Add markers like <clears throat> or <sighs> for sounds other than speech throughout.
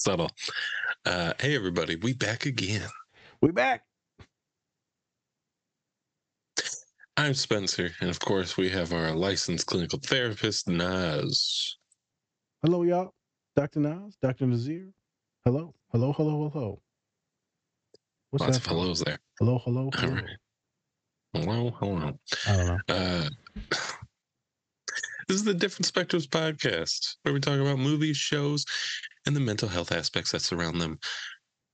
Subtle. Uh, hey, everybody, we back again. We back. I'm Spencer, and of course, we have our licensed clinical therapist, Naz. Hello, y'all. Dr. Naz, Dr. Nazir. Hello, hello, hello, hello. What's Lots of from? hellos there. Hello, hello, hello. All right. Hello, hello. I don't know. Uh, <laughs> this is the Different Spectrums podcast, where we talk about movies, shows, and the mental health aspects that surround them.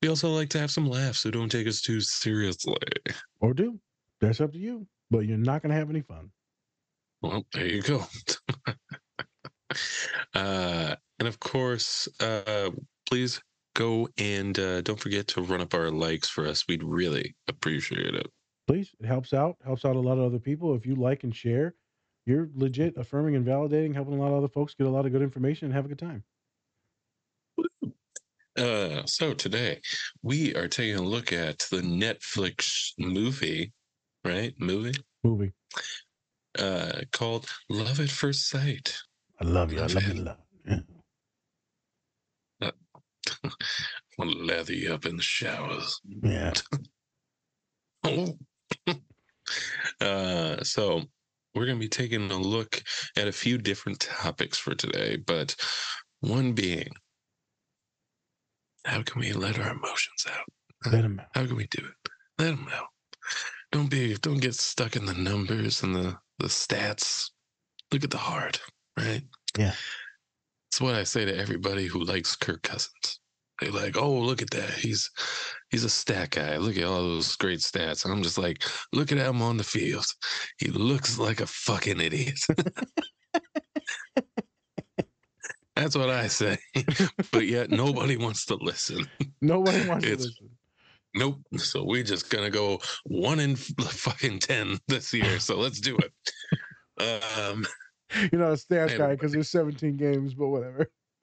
We also like to have some laughs, so don't take us too seriously. Or do. That's up to you. But you're not going to have any fun. Well, there you go. <laughs> uh, and of course, uh, please go and uh, don't forget to run up our likes for us. We'd really appreciate it. Please, it helps out. Helps out a lot of other people. If you like and share, you're legit affirming and validating, helping a lot of other folks get a lot of good information and have a good time. Uh, so today we are taking a look at the Netflix movie, right? Movie. Movie. Uh, called Love at First Sight. I love you. I love you. Love. Yeah. Uh, <laughs> to lather you up in the showers. Yeah. <laughs> uh, so we're going to be taking a look at a few different topics for today, but one being how can we let our emotions out? Let them out. How can we do it? Let them out. Don't be, don't get stuck in the numbers and the the stats. Look at the heart, right? Yeah. It's what I say to everybody who likes Kirk Cousins. They like, oh, look at that. He's he's a stat guy. Look at all those great stats. And I'm just like, look at him on the field. He looks like a fucking idiot. <laughs> That's what I say. <laughs> but yet nobody wants to listen. Nobody wants it's, to listen. Nope. So we're just gonna go one in <laughs> fucking ten this year. So let's do it. Um, You're not a stats guy because there's 17 games, but whatever. <laughs>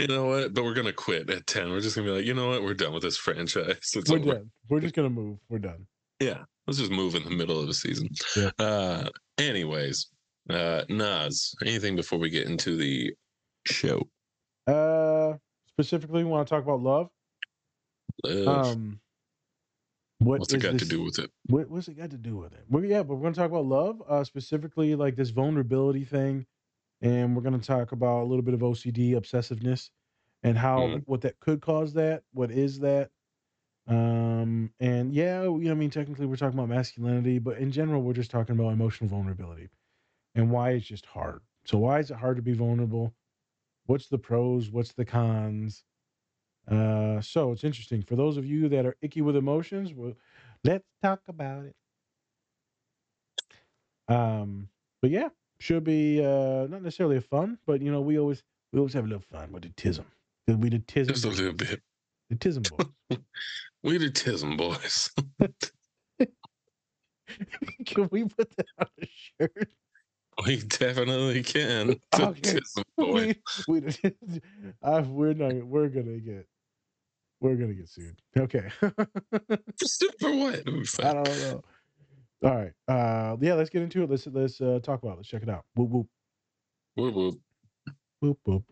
you know what? But we're gonna quit at 10. We're just gonna be like, you know what? We're done with this franchise. It's we're over. done. We're just gonna move. We're done. Yeah. Let's just move in the middle of the season. Yeah. Uh anyways, uh Naz, anything before we get into the show? Uh, specifically, we want to talk about love. Love. Um, what what's it got this, to do with it? What, what's it got to do with it? We're, yeah, but we're going to talk about love, uh, specifically like this vulnerability thing, and we're going to talk about a little bit of OCD, obsessiveness, and how mm. what that could cause that. What is that? Um, and yeah, you know, I mean, technically, we're talking about masculinity, but in general, we're just talking about emotional vulnerability and why it's just hard. So, why is it hard to be vulnerable? What's the pros, what's the cons. Uh, so it's interesting for those of you that are icky with emotions. Well, let's talk about it. Um, but yeah, should be uh not necessarily fun, but you know we always we always have a little fun with the tism. We the tism, just a little bit. The tism boys. <laughs> we the tism boys. <laughs> Can we put that on a shirt? We definitely can. <laughs> Okay. <laughs> We, we, I, we're not. We're gonna get. We're gonna get sued. Okay. <laughs> For what? I don't know. All right. Uh, yeah. Let's get into it. Let's let's uh, talk about. it. Let's check it out. Whoop whoop. Whoop whoop. Whoop whoop.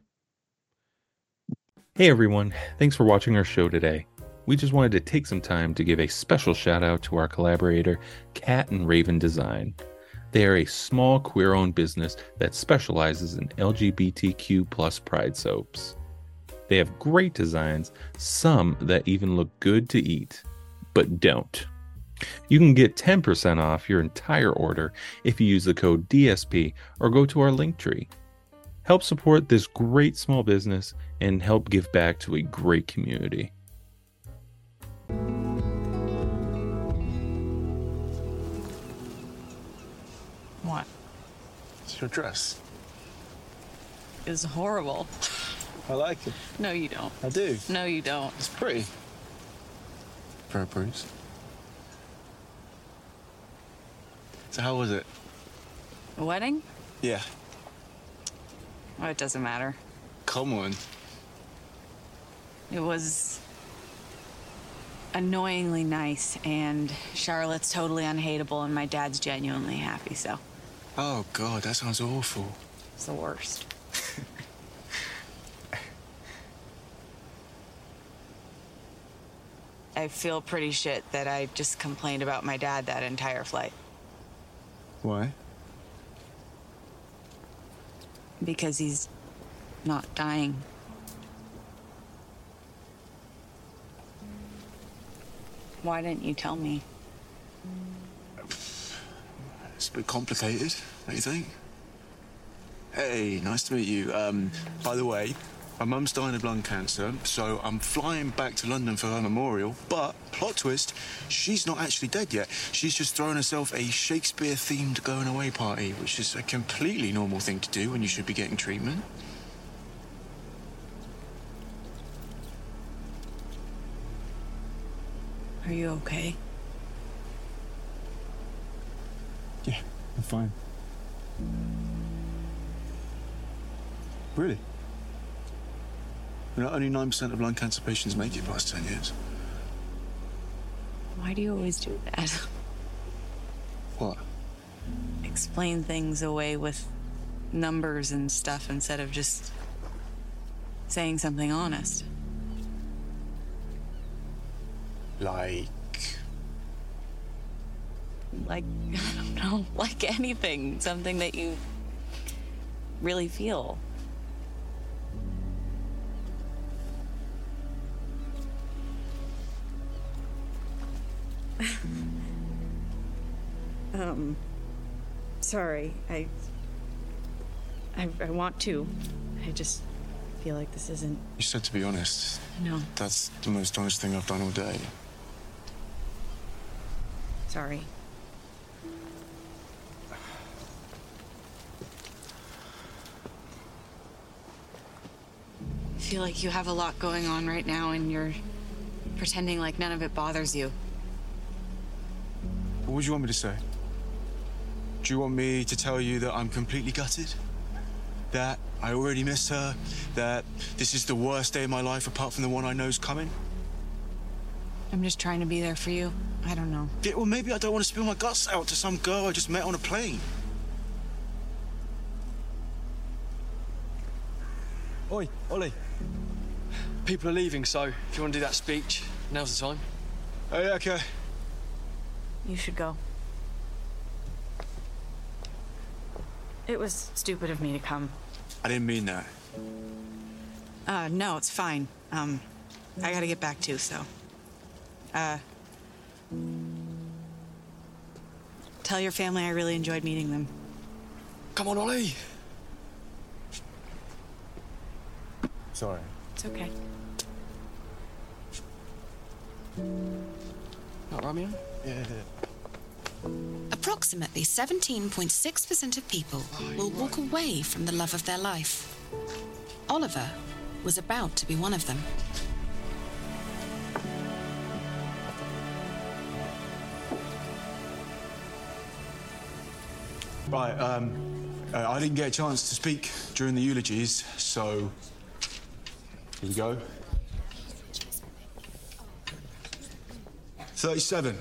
Hey everyone! Thanks for watching our show today. We just wanted to take some time to give a special shout out to our collaborator, Cat and Raven Design. They are a small queer owned business that specializes in LGBTQ plus pride soaps. They have great designs, some that even look good to eat, but don't. You can get 10% off your entire order if you use the code DSP or go to our link tree. Help support this great small business and help give back to a great community. Your dress? It's horrible. I like it. No, you don't. I do. No, you don't. It's pretty. For a bruise. So how was it? A wedding? Yeah. Oh, it doesn't matter. Come on. It was annoyingly nice, and Charlotte's totally unhateable, and my dad's genuinely happy, so. Oh, God, that sounds awful. It's the worst. <laughs> I feel pretty shit that I just complained about my dad that entire flight. Why? Because he's not dying. Why didn't you tell me? It's a bit complicated, don't you think? Hey, nice to meet you. Um, by the way, my mum's dying of lung cancer, so I'm flying back to London for her memorial. But, plot twist, she's not actually dead yet. She's just thrown herself a Shakespeare themed going away party, which is a completely normal thing to do when you should be getting treatment. Are you okay? Yeah, I'm fine. Really? You know, only 9% of lung cancer patients make it past 10 years. Why do you always do that? What? Explain things away with numbers and stuff instead of just saying something honest. Like. Like, <laughs> I don't know, like anything. Something that you really feel. <laughs> um, sorry. I, I. I want to. I just feel like this isn't. You said to be honest. No, That's the most honest thing I've done all day. sorry. Feel like you have a lot going on right now and you're pretending like none of it bothers you. What would you want me to say? Do you want me to tell you that I'm completely gutted? That I already miss her? That this is the worst day of my life apart from the one I know's coming? I'm just trying to be there for you. I don't know. Yeah, well, maybe I don't want to spill my guts out to some girl I just met on a plane. Oi, Ollie. People are leaving, so if you want to do that speech, now's the time. Oh, yeah, okay. You should go. It was stupid of me to come. I didn't mean that. Uh, no, it's fine. Um, I gotta get back too, so. Uh. Tell your family I really enjoyed meeting them. Come on, Ollie. Sorry. It's okay. Not Romeo? Yeah, Approximately 17.6% of people will walk away from the love of their life. Oliver was about to be one of them. Right, um, uh, I didn't get a chance to speak during the eulogies, so here we go. 37.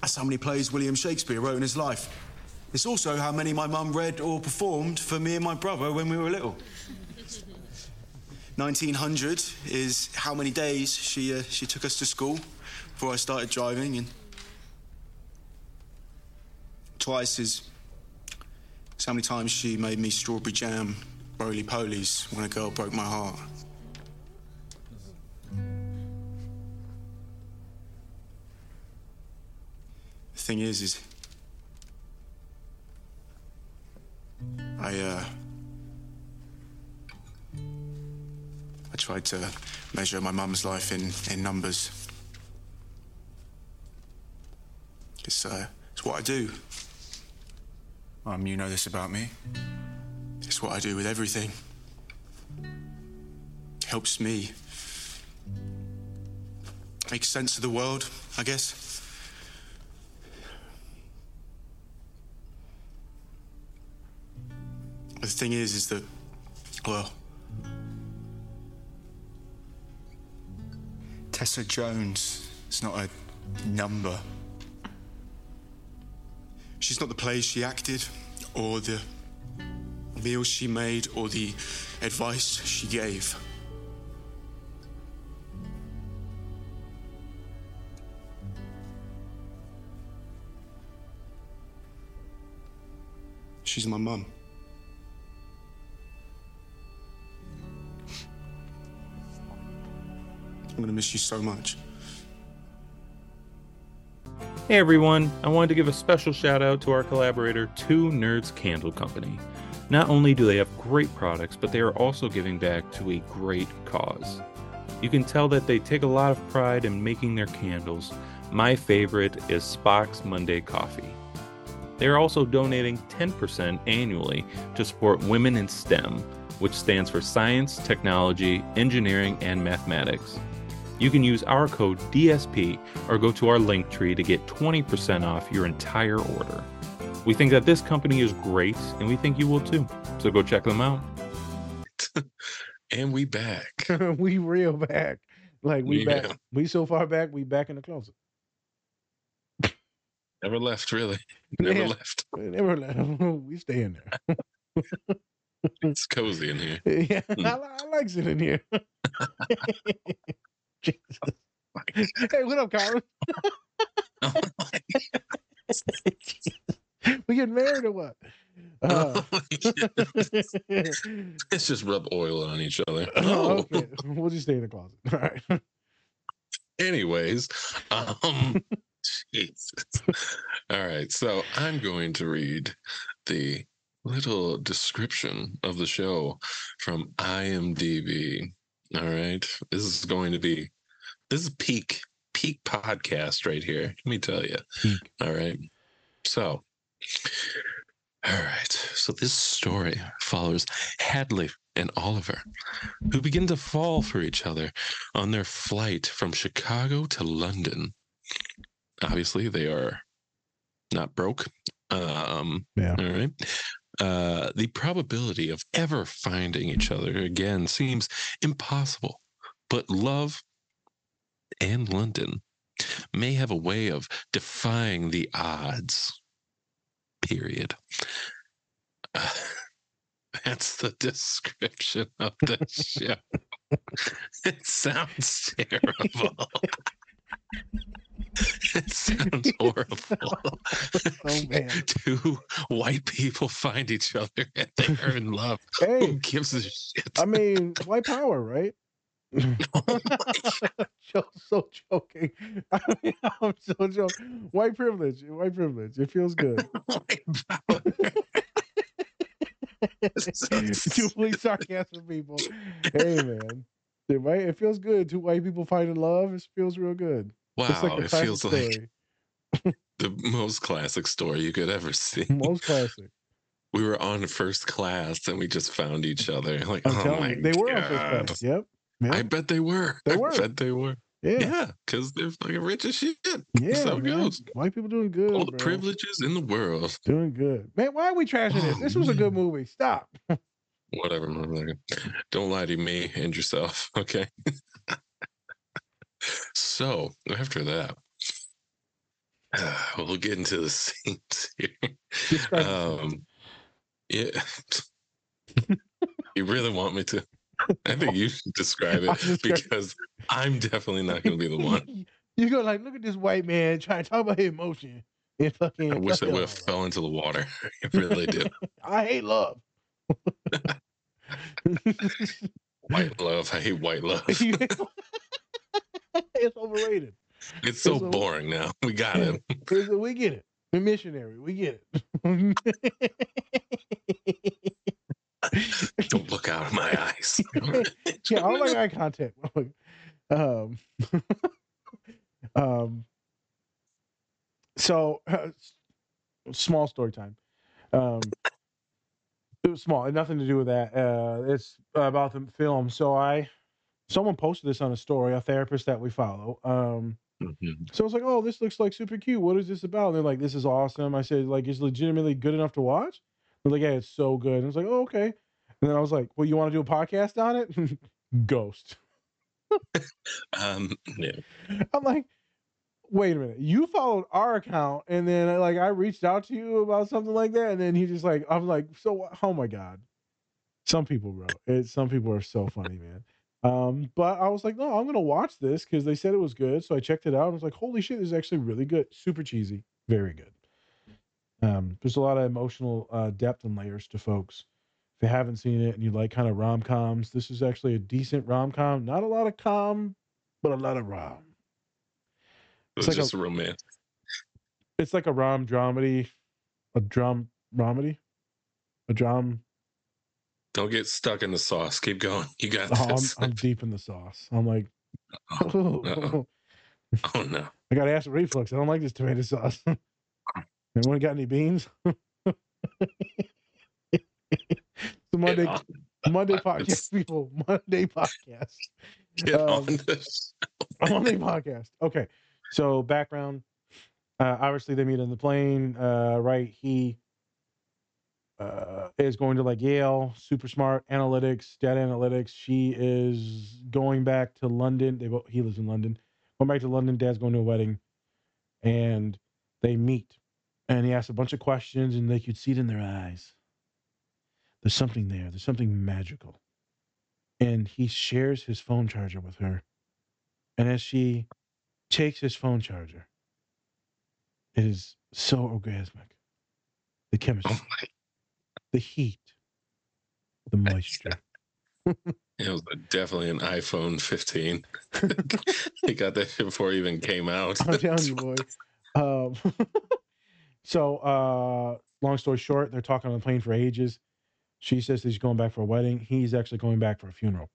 That's how many plays William Shakespeare wrote in his life. It's also how many my mum read or performed for me and my brother when we were little. 1900 is how many days she, uh, she took us to school before I started driving, and twice is how many times she made me strawberry jam roly polies when a girl broke my heart. Thing is, is I uh I tried to measure my mum's life in in numbers. It's uh it's what I do. Mum, you know this about me. It's what I do with everything. Helps me make sense of the world, I guess. The thing is, is that, well. Tessa Jones is not a number. She's not the plays she acted, or the meals she made, or the advice she gave. She's my mum. I'm gonna miss you so much. Hey everyone, I wanted to give a special shout out to our collaborator, Two Nerds Candle Company. Not only do they have great products, but they are also giving back to a great cause. You can tell that they take a lot of pride in making their candles. My favorite is Spock's Monday Coffee. They are also donating 10% annually to support Women in STEM, which stands for Science, Technology, Engineering, and Mathematics. You can use our code DSP or go to our link tree to get 20% off your entire order. We think that this company is great and we think you will too. So go check them out. <laughs> and we back. <laughs> we real back. Like we Yeah. back. We so far back, we back in the closet. Never left, really. Never Yeah. left. We Never left. <laughs> we stay in there. It's cozy in here. yeah, Hmm. I, li- I like sitting here. <laughs> Jesus. Hey, what up? Oh <laughs> we get married or what? Uh, Let's just rub oil on each other. <laughs> oh, Oh. okay. We'll just stay in the closet. All right. Anyways, um, Jesus. All right, so I'm going to read the little description of the show from IMDb. All right, this is going to be this is peak peak podcast right here. Let me tell you. Peak. All right, so. All right. So this story follows Hadley and Oliver, who begin to fall for each other on their flight from Chicago to London. Obviously, they are not broke. Um, Yeah. all right. Uh, the probability of ever finding each other again seems impossible, but love and London may have a way of defying the odds. Period. Uh, <sighs> that's the description of the show. <laughs> it sounds <laughs> terrible. <laughs> it sounds <laughs> horrible. Oh <laughs> man. Two white people find each other and they are in love. Who gives a shit? I mean, white power, right? Oh so, so joking. I mean, I'm so joking. White privilege. White privilege. It feels good. Oh white power. Two police sarcastic people. Hey man. It, right? it feels good. Two white people finding love. It feels real good. Wow, like it feels like <laughs> the most classic story you could ever see. <laughs> Most classic. <laughs> We were on first class and we just found each other. Like, I'm oh my you. They were on first God. class. Yep. Yeah. I bet they were. They were. I bet they were. yeah. Yeah, because they're fucking rich as shit. Yeah. How it goes. White people doing good. All the bro. privileges in the world. Doing good. Man, why are we trashing this? Oh, This was a good movie. Stop. Whatever, motherfucker. Don't lie to me and yourself, okay? So after that, <sighs> we'll get into the <laughs> scenes here. Describe the scene. Um, yeah. <laughs> you really want me to? I think you should describe it because I'm definitely not going to be the one. <laughs> You go like, look at this white man trying to talk about his emotion. And fucking I wish I would have fell into the water. I really do. I hate love. White love. I hate white love. <laughs> it's overrated. It's so It's a- boring now. <laughs> We got <laughs> it. We get it. We're missionary. We get it. Don't look out of my eyes. yeah, I like eye contact. um, um, so uh, small story time. Um, it was small, nothing to do with that. Uh, it's about the film. So I, someone posted this on a story, a therapist that we follow. Um, Mhm. so I was like, "Oh, this looks like super cute. What is this about?" And they're like, "This is awesome." I said, "Like, it's legitimately good enough to watch." They're like, "Yeah, it's so good." And I was like, "Oh, okay." And then I was like, "Well, you want to do a podcast on it?" <laughs> Ghost. <laughs> Um, yeah. I'm like, "Wait a minute. You followed our account, and then like I reached out to you about something like that, and then he just like, I'm like, so oh my god." Some people, bro. It, some people are so funny, man. Um, but I was like, no, I'm gonna watch this because they said it was good. So I checked it out. and I was like, holy shit, this is actually really good. Super cheesy, very good. Um, there's a lot of emotional uh, depth and layers to folks. If you haven't seen it and you like kind of rom coms, this is actually a decent rom com. Not a lot of com, but a lot of rom. It's, like just a- a romance. It's like a rom dramedy, a drum dramedy, a drum. Don't get stuck in the sauce. Keep going. <laughs> You got Oh, I'm, this. I'm deep in the sauce. I'm like, <laughs> Oh, <laughs> oh no. I got acid reflux. I don't like this tomato sauce. Anyone got any beans? the Monday on, Monday podcast, people. Monday podcast. get Um, on this. Monday podcast. Okay. So background. Uh, obviously, they meet on the plane. Uh, right. He uh, is going to like Yale, super smart analytics, data analytics. She is going back to London. They both, he lives in London. Going back to London. Dad's going to a wedding, and they meet. And he asks a bunch of questions, and they could see it in their eyes. There's something there. There's something magical. And he shares his phone charger with her. And as she takes his phone charger, it is so orgasmic. The chemistry, Oh. The heat, the moisture. <laughs> It was definitely an iPhone 15. <laughs> he got that shit before it even came out. I'm <laughs> telling you, boy. Um, so, uh, long story short, they're talking on the plane for ages. She says that she's going back for a wedding. He's actually going back for a funeral.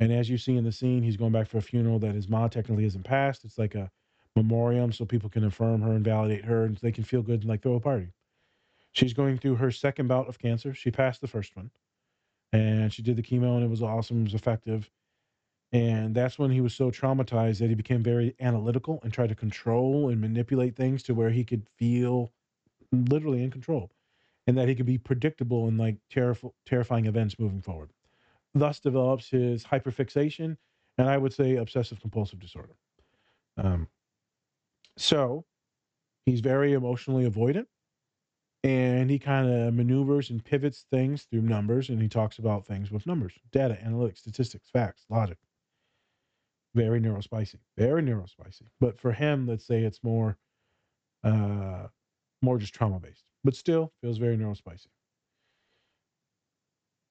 And as you see in the scene, he's going back for a funeral that his mom technically isn't passed. It's like a memoriam so people can affirm her and validate her and they can feel good and like throw a party. She's going through her second bout of cancer. She passed the first one and she did the chemo and it was awesome. It was effective. And that's when he was so traumatized that he became very analytical and tried to control and manipulate things to where he could feel literally in control and that he could be predictable in like terrif- terrifying events moving forward. Thus develops his hyperfixation and I would say obsessive compulsive disorder. Um, so he's very emotionally avoidant and he kind of maneuvers and pivots things through numbers and he talks about things with numbers, data, analytics, statistics, facts, logic very neurospicy, very neurospicy. But for him, let's say it's more, uh, more just trauma based, but still feels very neurospicy.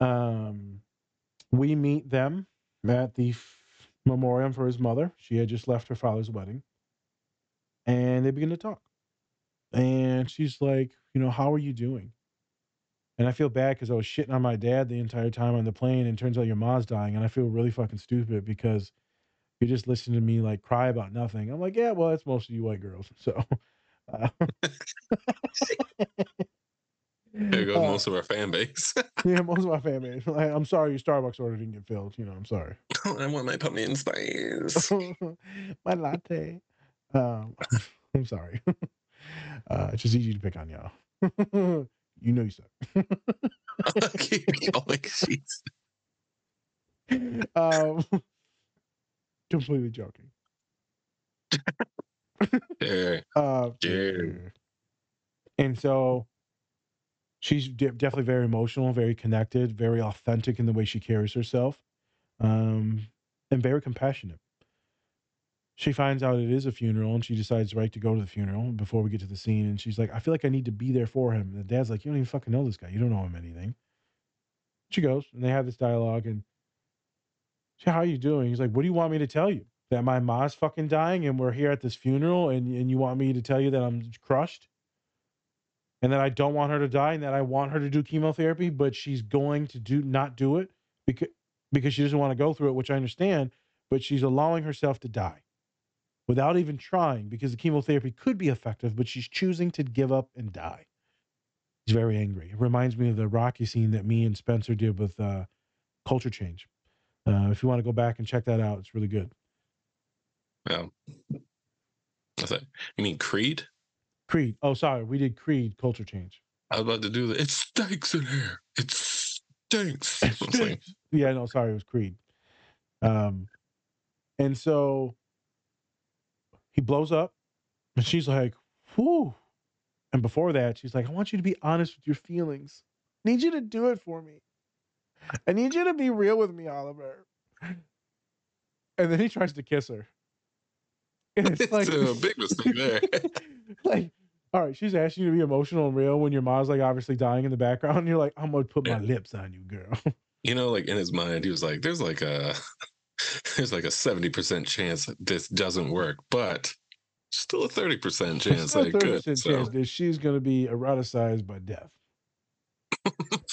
Um, we meet them at the f- memoriam for his mother. She had just left her father's wedding, and they begin to talk. And she's like, you know, how are you doing? And I feel bad because I was shitting on my dad the entire time on the plane, and turns out your mom's dying, and I feel really fucking stupid because you just listen to me like cry about nothing. I'm like, yeah, well, that's mostly you white girls. <laughs> So, uh, There goes <laughs> uh, most of our fan base. <laughs> yeah, most of my family. Like, I'm sorry your Starbucks order didn't get filled. You know, I'm sorry. I want my pumpkin spice. my latte. Um, I'm sorry. Uh, it's just easy to pick on y'all. You know you suck. Keep going. Jeez. um, <laughs> completely joking. There. <laughs> Uh. And so she's de- definitely very emotional, very connected, very authentic in the way she carries herself, um, and very compassionate. She finds out it is a funeral and she decides, right, to go to the funeral before we get to the scene. And she's like, I feel like I need to be there for him. And the dad's like, You don't even fucking know this guy. You don't know him anything. She goes and they have this dialogue and she, how are you doing? He's like, What do you want me to tell you? That my mom's fucking dying and we're here at this funeral and, and you want me to tell you that I'm crushed? And that I don't want her to die and that I want her to do chemotherapy, but she's going to do not do it because because she doesn't want to go through it, which I understand, but she's allowing herself to die without even trying because the chemotherapy could be effective, but she's choosing to give up and die. He's very angry. It reminds me of the Rocky scene that me and Spencer did with uh, Culture Change. Uh, if you want to go back and check that out, it's really good. Yeah. That? You mean Creed? Creed. Oh, sorry, we did Creed Culture Change. I was about to do that. It stinks in here. It stinks. I was like, yeah, no, sorry, it was Creed. Um, and so he blows up, and she's like, "Whoo!" And before that, she's like, "I want you to be honest with your feelings. I need you to do it for me. I need you to be real with me, Oliver." And then he tries to kiss her, <laughs> and it's it's like a big mistake there. <laughs> like All right, she's asking you to be emotional and real when your mom's like obviously dying in the background. And you're like, I'm gonna put my lips on you, girl. <laughs> You know, like in his mind, he was like, "There's like a <laughs> there's like a seventy percent chance that this doesn't work, but still a thirty percent chance Still that it 30% So, chance that she's gonna be eroticized by death.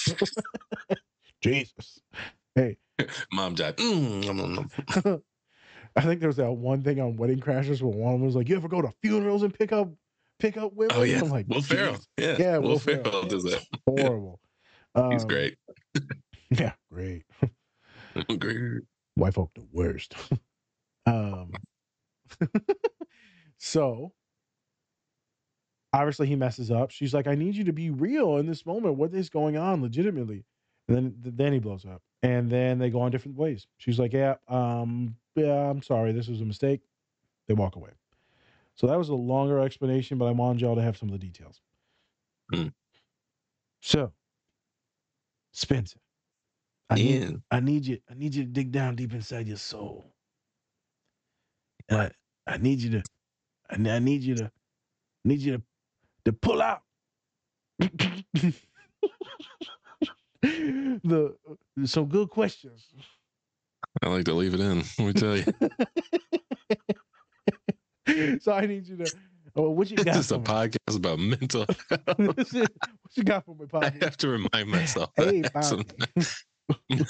<laughs> Jesus. Hey, <laughs> mom died. Mm, nom, nom. I think there was that one thing on Wedding Crashers where one of them was like, "You ever go to funerals and pick up pick up women?" Oh yeah, I'm like, Will Ferrell. "Jesus, Yeah, Yeah, Will, Will Ferrell, Ferrell. does that. horrible." He's Um, great. Yeah, great. great. White folk the worst. <laughs> um. <laughs> so obviously he messes up. She's like, "I need you to be real in this moment. What is going on, legitimately?" And then then he blows up, and then they go on different ways. She's like, "Yeah, um, yeah, I'm sorry, this was a mistake." They walk away. So that was a longer explanation, but I wanted y'all to have some of the details. Hmm. So, Spencer, I need. I need you. I need you to dig down deep inside your soul. And I, I need you to, I, ne- I need you to, I need you to, to pull out <laughs> the uh, some good questions. I like to leave it in. Let me tell you, <laughs> so I need you to. Oh, what you <laughs> got? this is a for me? podcast about mental health. What you got for me, I Poppy? have to remind myself. Hey, that sometimes. <laughs>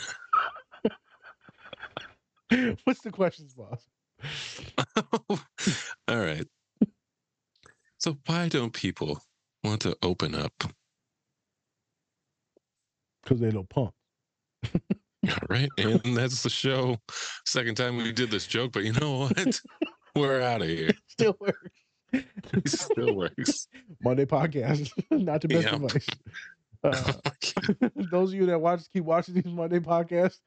What's the questions, boss? <laughs> All right. So why don't people want to open up? Because they don't pump. <laughs> All right. And that's the show. Second time we did this joke, but you know what? We're out of here. Still works. It still works. Monday podcast, not the best Yeah. advice. <laughs> Uh, <laughs> <laughs> those of you that watch, keep watching these Monday podcasts.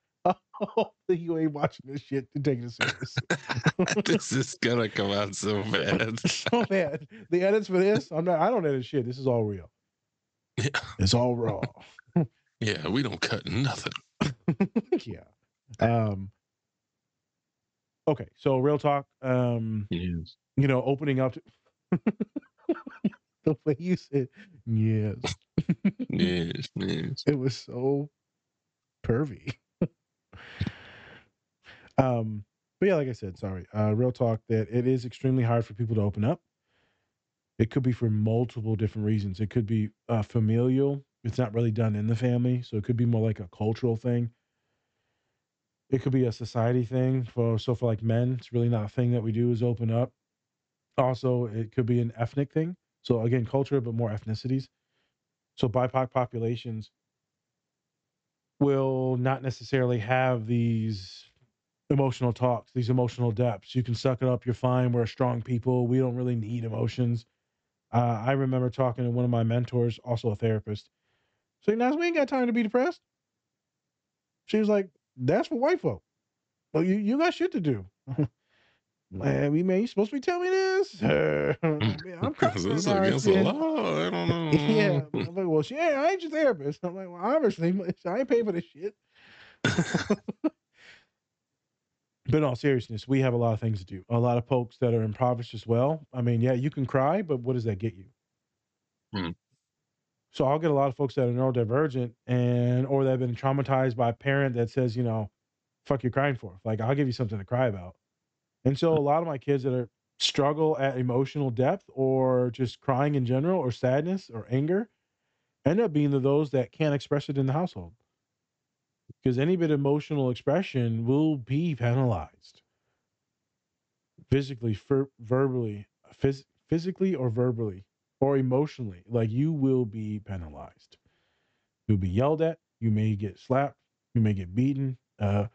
Hopefully you ain't watching this shit to take it serious. this is gonna come out so bad. so bad. The edits for this, I'm not. I don't edit shit. This is all real. Yeah. It's all raw. Yeah, we don't cut nothing. yeah. Um. Okay, so real talk. Um, Yes. you know, opening up to the way you said yes, <laughs> Yes, yes. it was so pervy. <laughs> um, but yeah, like I said, sorry. Uh, real talk that it is extremely hard for people to open up. It could be for multiple different reasons. It could be uh, familial. It's not really done in the family, so it could be more like a cultural thing. It could be a society thing. For so for like men, it's really not a thing that we do is open up. Also, it could be an ethnic thing. So again, culture, but more ethnicities. So BIPOC populations will not necessarily have these emotional talks, these emotional depths. You can suck it up. You're fine. We're strong people. We don't really need emotions. Uh, I remember talking to one of my mentors, also a therapist, saying, "Naz, we ain't got time to be depressed." She was like, "That's for white folk. Well, you you got shit to do." <laughs> Man, we man, you supposed to be telling me this? Uh, <laughs> man, I'm <laughs> Because cussing it's now and against the law. I don't <laughs> know. Yeah. I'm like, well, she, yeah, I ain't your therapist. I'm like, well, obviously, I ain't paying for this shit. but in all seriousness, we have a lot of things to do. A lot of folks that are impoverished as well. I mean, yeah, you can cry, but what does that get you? Hmm. So I'll get a lot of folks that are neurodivergent and or that have been traumatized by a parent that says, you know, fuck you crying for. Like I'll give you something to cry about. And so a lot of my kids that are struggle at emotional depth or just crying in general or sadness or anger end up being the those that can't express it in the household. Because any bit of emotional expression will be penalized physically, verbally, phys- physically or verbally or emotionally. Like you will be penalized. You'll be yelled at. You may get slapped. You may get beaten. Uh,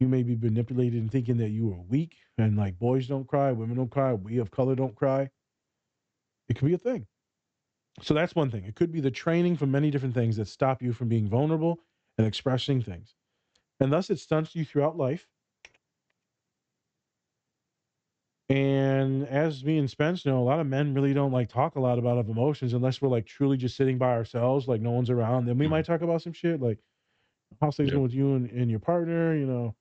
you may be manipulated in thinking that you are weak and like boys don't cry, women don't cry, we of color don't cry. It could be a thing. So that's one thing. It could be the training from many different things that stop you from being vulnerable and expressing things. And thus it stunts you throughout life. And as me and Spence know, a lot of men really don't like talk a lot about of emotions unless we're like truly just sitting by ourselves, like no one's around. Then we might mm-hmm. talk about some shit like how's things Yeah. going with you and, and your partner, you know.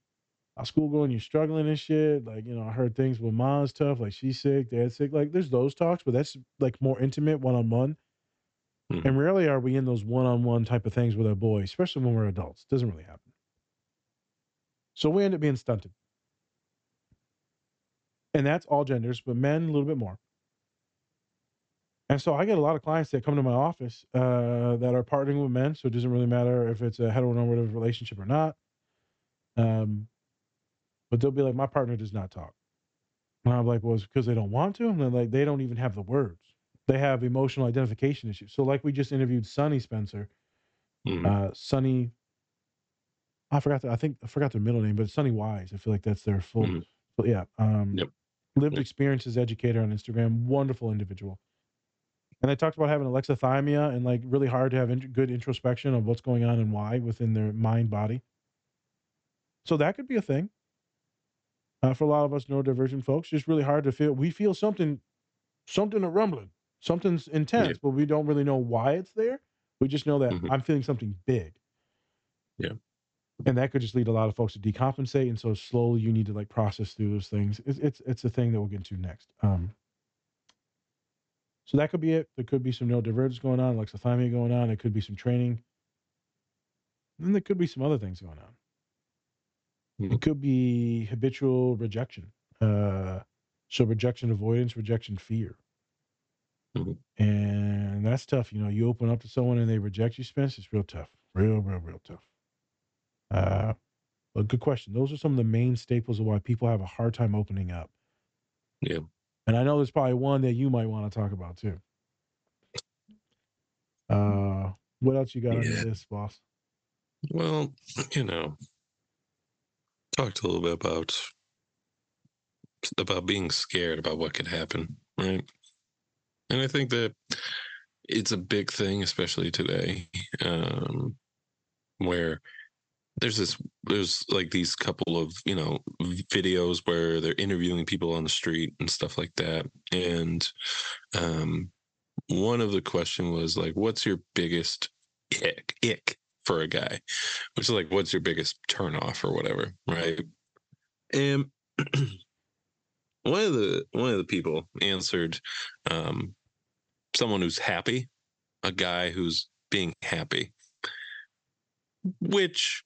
How's school going? You're struggling and shit. Like, you know, I heard things with mom's tough, like she's sick, dad's sick. Like, there's those talks, but that's like more intimate, one on one. And rarely are we in those one on one type of things with our boys, especially when we're adults. doesn't really happen. So we end up being stunted. And that's all genders, but men a little bit more. And so I get a lot of clients that come to my office uh, that are partnering with men. So it doesn't really matter if it's a heteronormative relationship or not. Um, but they'll be like, my partner does not talk. And I'm like, well, it's because they don't want to. And they're like, they don't even have the words. They have emotional identification issues. So, like we just interviewed Sonny Spencer, Mhm. uh, Sonny. I forgot. The, I think I forgot their middle name, but Sonny Wise. I feel like that's their full. Mhm. But yeah, um, Yep. lived Yep. experiences educator on Instagram. Wonderful individual. And they talked about having alexithymia and like really hard to have in- good introspection of what's going on and why within their mind body. So that could be a thing. Uh, for a lot of us neurodivergent folks, just really hard to feel. We feel something, something a rumbling, something's intense, but we don't really know why it's there. We just know that Mhm. I'm feeling something big. Yeah. And that could just lead a lot of folks to decompensate, and so slowly you need to like process through those things. It's it's, it's a thing that we'll get into next. Um, so that could be it. There could be some neurodivergence going on, alexithymia going on. There could be some training. And then there could be some other things going on. It Mhm. could be habitual rejection. Uh, so rejection avoidance, rejection fear. Mhm. And that's tough. You know, you open up to someone and they reject you, Spence. It's real tough. Real, real, real tough. Uh, but good question. Those are some of the main staples of why people have a hard time opening up. Yeah. And I know there's probably one that you might want to talk about too. Uh, what else you got on this, boss? Well, you know, talked a little bit about about being scared about what could happen, right? And I think that it's a big thing, especially today, um, where there's this there's like these couple of you know videos where they're interviewing people on the street and stuff like that and um one of the question was like what's your biggest ick ick for a guy which is like what's your biggest turn off or whatever right? And <clears throat> one of the one of the people answered um someone who's happy a guy who's being happy which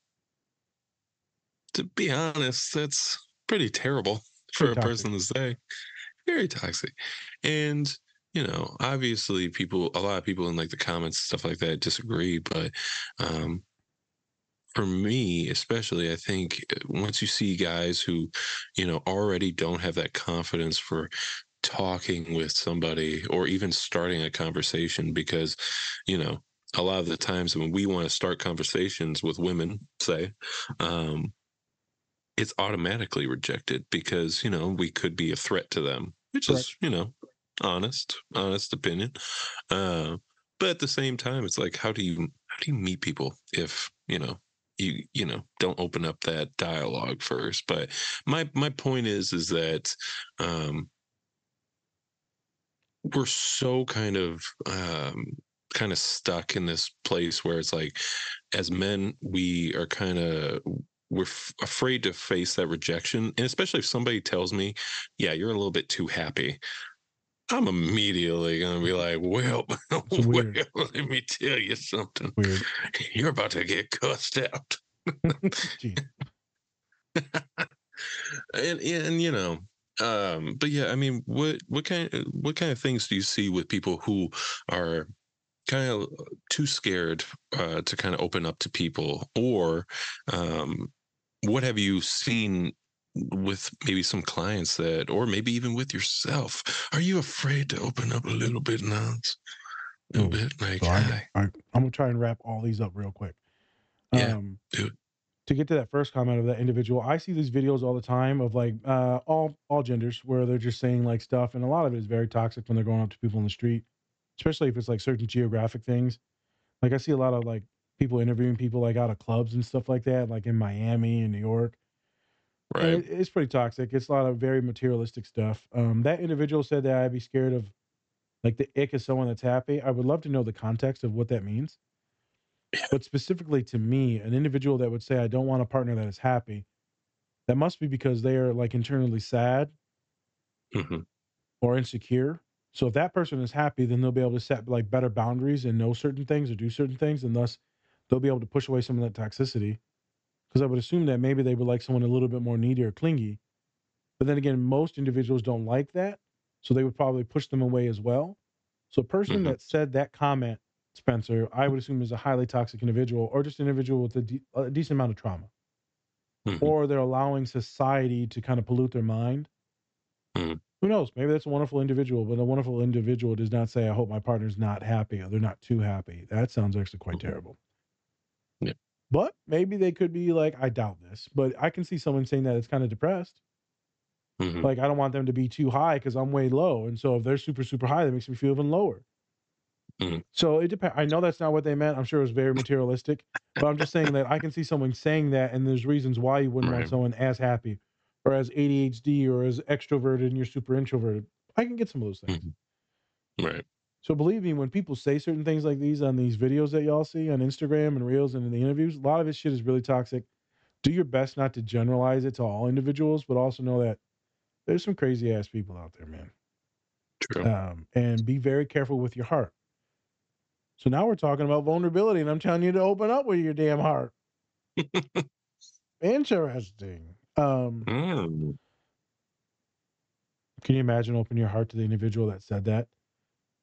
to be honest that's pretty terrible <laughs> for Pretty a person to say. Very toxic. And you know obviously people a lot of people in like the comments stuff like that disagree but um for me especially i think uh, once you see guys who you know already don't have that confidence for talking with somebody or even starting a conversation because you know a lot of the times when we want to start conversations with women say um it's automatically rejected because you know we could be a threat to them which is you know honest honest opinion uh but at the same time it's like how do you how do you meet people if you know you you know don't open up that dialogue first? But my my point is is that um we're so kind of um kind of stuck in this place where it's like as men we are kind of we're f- afraid to face that rejection. And especially if somebody tells me yeah you're a little bit too happy i'm immediately gonna be like well, <laughs> well let me tell you something. Weird. you're about to get cussed out. <laughs> <laughs> And and you know um but yeah i mean what what kind what kind of things do you see with people who are kind of too scared uh to kind of open up to people? Or um what have you seen with maybe some clients that or maybe even with yourself are you afraid to open up a little bit now a little Ooh, bit like So I'm, I, I'm gonna try and wrap all these up real quick. Yeah, Um, it. To get to that first comment of that individual, I see these videos all the time of like uh, all all genders where they're just saying like stuff, and a lot of it is very toxic when they're going up to people in the street, especially if it's like certain geographic things. Like I see a lot of like people interviewing people like out of clubs and stuff like that, like in Miami and New York. Right it, it's pretty toxic. It's a lot of very materialistic stuff. Um, that individual said that I'd be scared of like the ick of someone that's happy. I would love to know the context of what that means. But specifically to me, an individual that would say, I don't want a partner that is happy, that must be because they are like internally sad hmm or insecure. So if that person is happy, then they'll be able to set like better boundaries and know certain things or do certain things, and thus they'll be able to push away some of that toxicity. Because I would assume that maybe they would like someone a little bit more needy or clingy. But then again, most individuals don't like that. So they would probably push them away as well. So a person Mhm. that said that comment, Spencer, I would assume is a highly toxic individual or just an individual with a, de- a decent amount of trauma. Mhm. Or they're allowing society to kind of pollute their mind. Mhm. Who knows? Maybe that's a wonderful individual, but a wonderful individual does not say, I hope my partner's not happy or they're not too happy. That sounds actually quite Mhm. terrible. But maybe they could be like, I doubt this, but I can see someone saying that it's kind of depressed. Mhm. Like, I don't want them to be too high because I'm way low. And so if they're super, super high, that makes me feel even lower. Mhm. So it depends. I know that's not what they meant. I'm sure it was very materialistic, but I'm just saying that I can see someone saying that, and there's reasons why you wouldn't want someone as happy or as ADHD or as extroverted and you're super introverted. I can get some of those things. Mhm. Right. So believe me, when people say certain things like these on these videos that y'all see on Instagram and Reels and in the interviews, a lot of this shit is really toxic. Do your best not to generalize it to all individuals, but also know that there's some crazy ass people out there, man. True. Um, and be very careful with your heart. So now we're talking about vulnerability, and I'm telling you to open up with your damn heart. <laughs> Interesting. Um, Mm. Can you imagine opening your heart to the individual that said that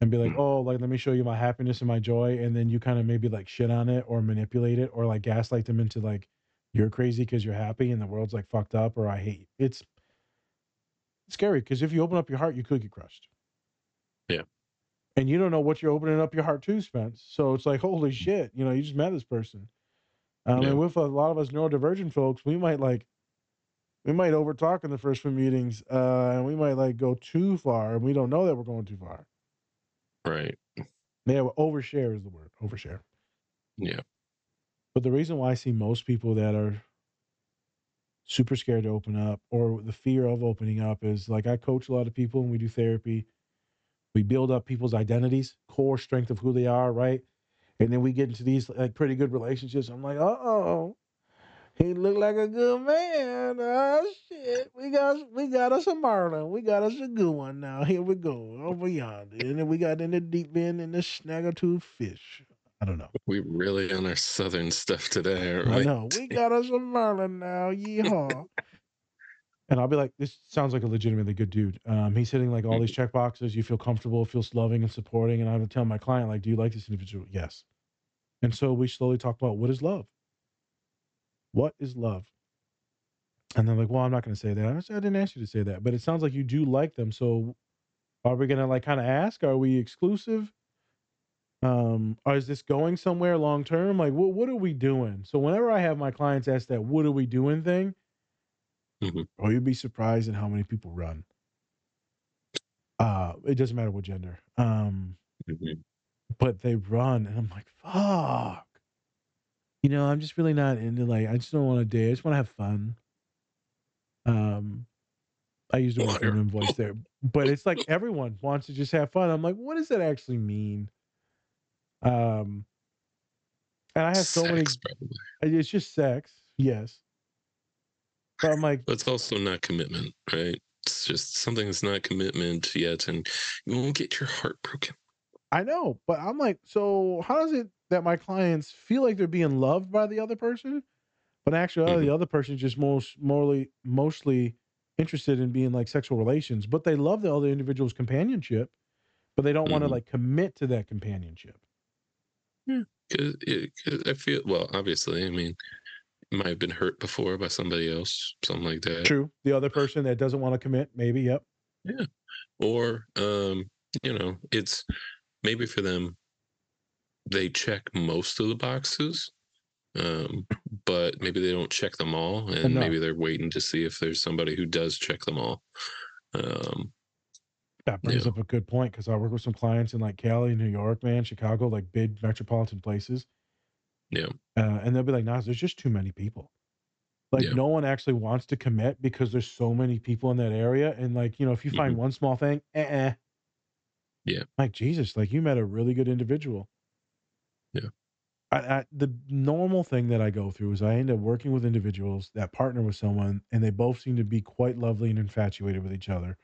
and be like, Mm. oh, like, let me show you my happiness and my joy. And then you kind of maybe like shit on it or manipulate it or like gaslight them into like, you're crazy because you're happy and the world's like fucked up or I hate you. It's scary because if you open up your heart, you could get crushed. Yeah. And you don't know what you're opening up your heart to, Spence. So it's like, holy shit, you know, you just met this person. Um, Yeah. And with a lot of us neurodivergent folks, we might like, we might overtalk in the first few meetings, uh, and we might like go too far, and we don't know that we're going too far. Right. Yeah, well, overshare is the word. Overshare. Yeah. But the reason why I see most people that are super scared to open up or the fear of opening up is like I coach a lot of people and we do therapy. We build up people's identities, core strength of who they are, right? And then we get into these like pretty good relationships. I'm like, uh oh, he look like a good man. Oh shit, we got we got us a marlin. We got us a good one now. Here we go over yonder, and then we got in the deep end and the snaggletooth fish. I don't know. We really on our southern stuff today, aren't we? I know. We got us a Merlin now. Yeehaw. and I'll be like, this sounds like a legitimately good dude. Um, he's hitting like all these check boxes. You feel comfortable, feels loving and supporting. And I would tell my client, like, do you like this individual? Yes. And so we slowly talk about what is love? What is love? And they're like, well, I'm not going to say that. I said, I didn't ask you to say that, but it sounds like you do like them. So are we going to like kind of ask, are we exclusive? um or is this going somewhere long term like what, what are we doing so whenever i have my clients ask that what are we doing thing Mhm. or you'd be surprised at how many people run uh it doesn't matter what gender um Mhm. but they run and i'm like fuck you know i'm just really not into like i just don't want to date i just want to have fun um i used a more feminine voice there but it's like everyone wants to just have fun i'm like what does that actually mean um and i have so many probably. it's just sex yes but i'm like But it's also not commitment, right? It's just something that's not commitment yet, and you won't get your heart broken. I know, but I'm like, so how does it that my clients feel like they're being loved by the other person, but actually Mhm. the other person is just most morally mostly interested in being like sexual relations, but they love the other individual's companionship, but they don't want to like commit to that companionship. Yeah, because I feel well, obviously, I mean, might have been hurt before by somebody else, something like that. True. The other person that doesn't want to commit, maybe, yep. Yeah. Or, um, you know, it's maybe for them, they check most of the boxes, um, but maybe they don't check them all, and Enough. maybe they're waiting to see if there's somebody who does check them all. Um, That brings Yeah. up a good point because I work with some clients in like Cali, New York, man, Chicago, like big metropolitan places. Yeah. Uh, and they'll be like, Naz, there's just too many people. Like, Yeah. no one actually wants to commit because there's so many people in that area. And, like, you know, if you find one small thing, eh, eh. Yeah. Like, Jesus, like, you met a really good individual. Yeah. I, I, the normal thing that I go through is I end up working with individuals that partner with someone, and they both seem to be quite lovely and infatuated with each other.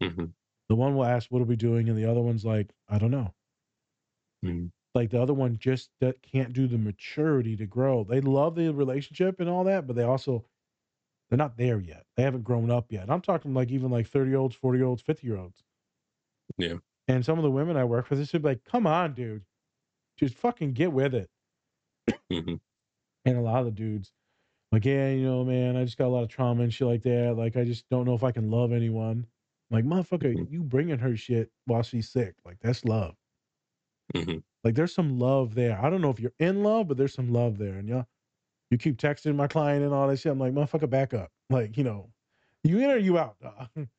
hmm The one will ask, "What are we doing?" and the other one's like, "I don't know." Mhm. Like the other one just that can't do the maturity to grow. They love the relationship and all that, but they also they're not there yet. They haven't grown up yet. I'm talking like even like 30 year olds, 40 year olds, 50 year olds. Yeah. And some of the women I work with, this would be like, come on, dude. Just fucking get with it. hmm And a lot of the dudes, like, yeah, you know, man, I just got a lot of trauma and shit like that. Like, I just don't know if I can love anyone. Like, motherfucker, Mhm. you bringing her shit while she's sick. Like, that's love. hmm Like, there's some love there. I don't know if you're in love, but there's some love there. And y'all, you keep texting my client and all that shit. I'm like, motherfucker, back up. Like, you know, you in or you out, dog? <laughs>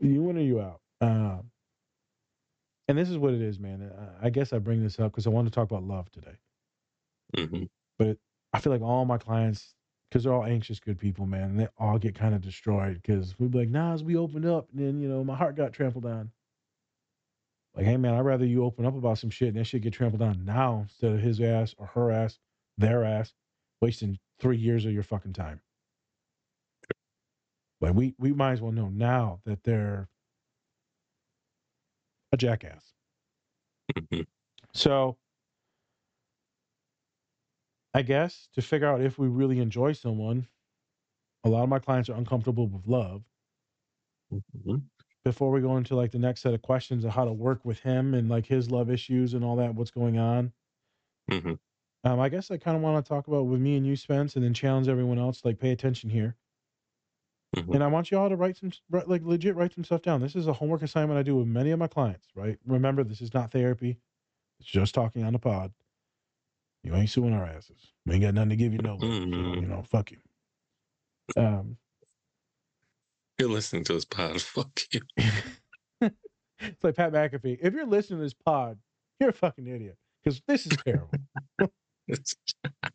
you in or you out? Um, and this is what it is, man. I- I guess I bring this up because I want to talk about love today. hmm But I feel like all my clients, because they're all anxious, good people, man, and they all get kind of destroyed because we'd be like, nah, as we opened up, and then, you know, my heart got trampled on. Like, hey, man, I'd rather you open up about some shit and that shit get trampled on now instead of his ass or her ass, their ass, wasting three years of your fucking time. Like, we, we might as well know now that they're a jackass. hmm So, I guess to figure out if we really enjoy someone, a lot of my clients are uncomfortable with love. hmm Before we go into like the next set of questions of how to work with him and like his love issues and all that, what's going on, hmm um, I guess I kind of want to talk about with me and you, Spence, and then challenge everyone else. Like, pay attention here. Mhm. And I want you all to write some, like, legit write some stuff down. This is a homework assignment I do with many of my clients, right? Remember, this is not therapy. It's just talking on the pod. You ain't suing our asses. We ain't got nothing to give you no. So, you know, fuck you. Um, You're listening to this pod. <laughs> Fuck you. <laughs> it's like Pat McAfee. If you're listening to this pod, you're a fucking idiot because this is terrible. <laughs>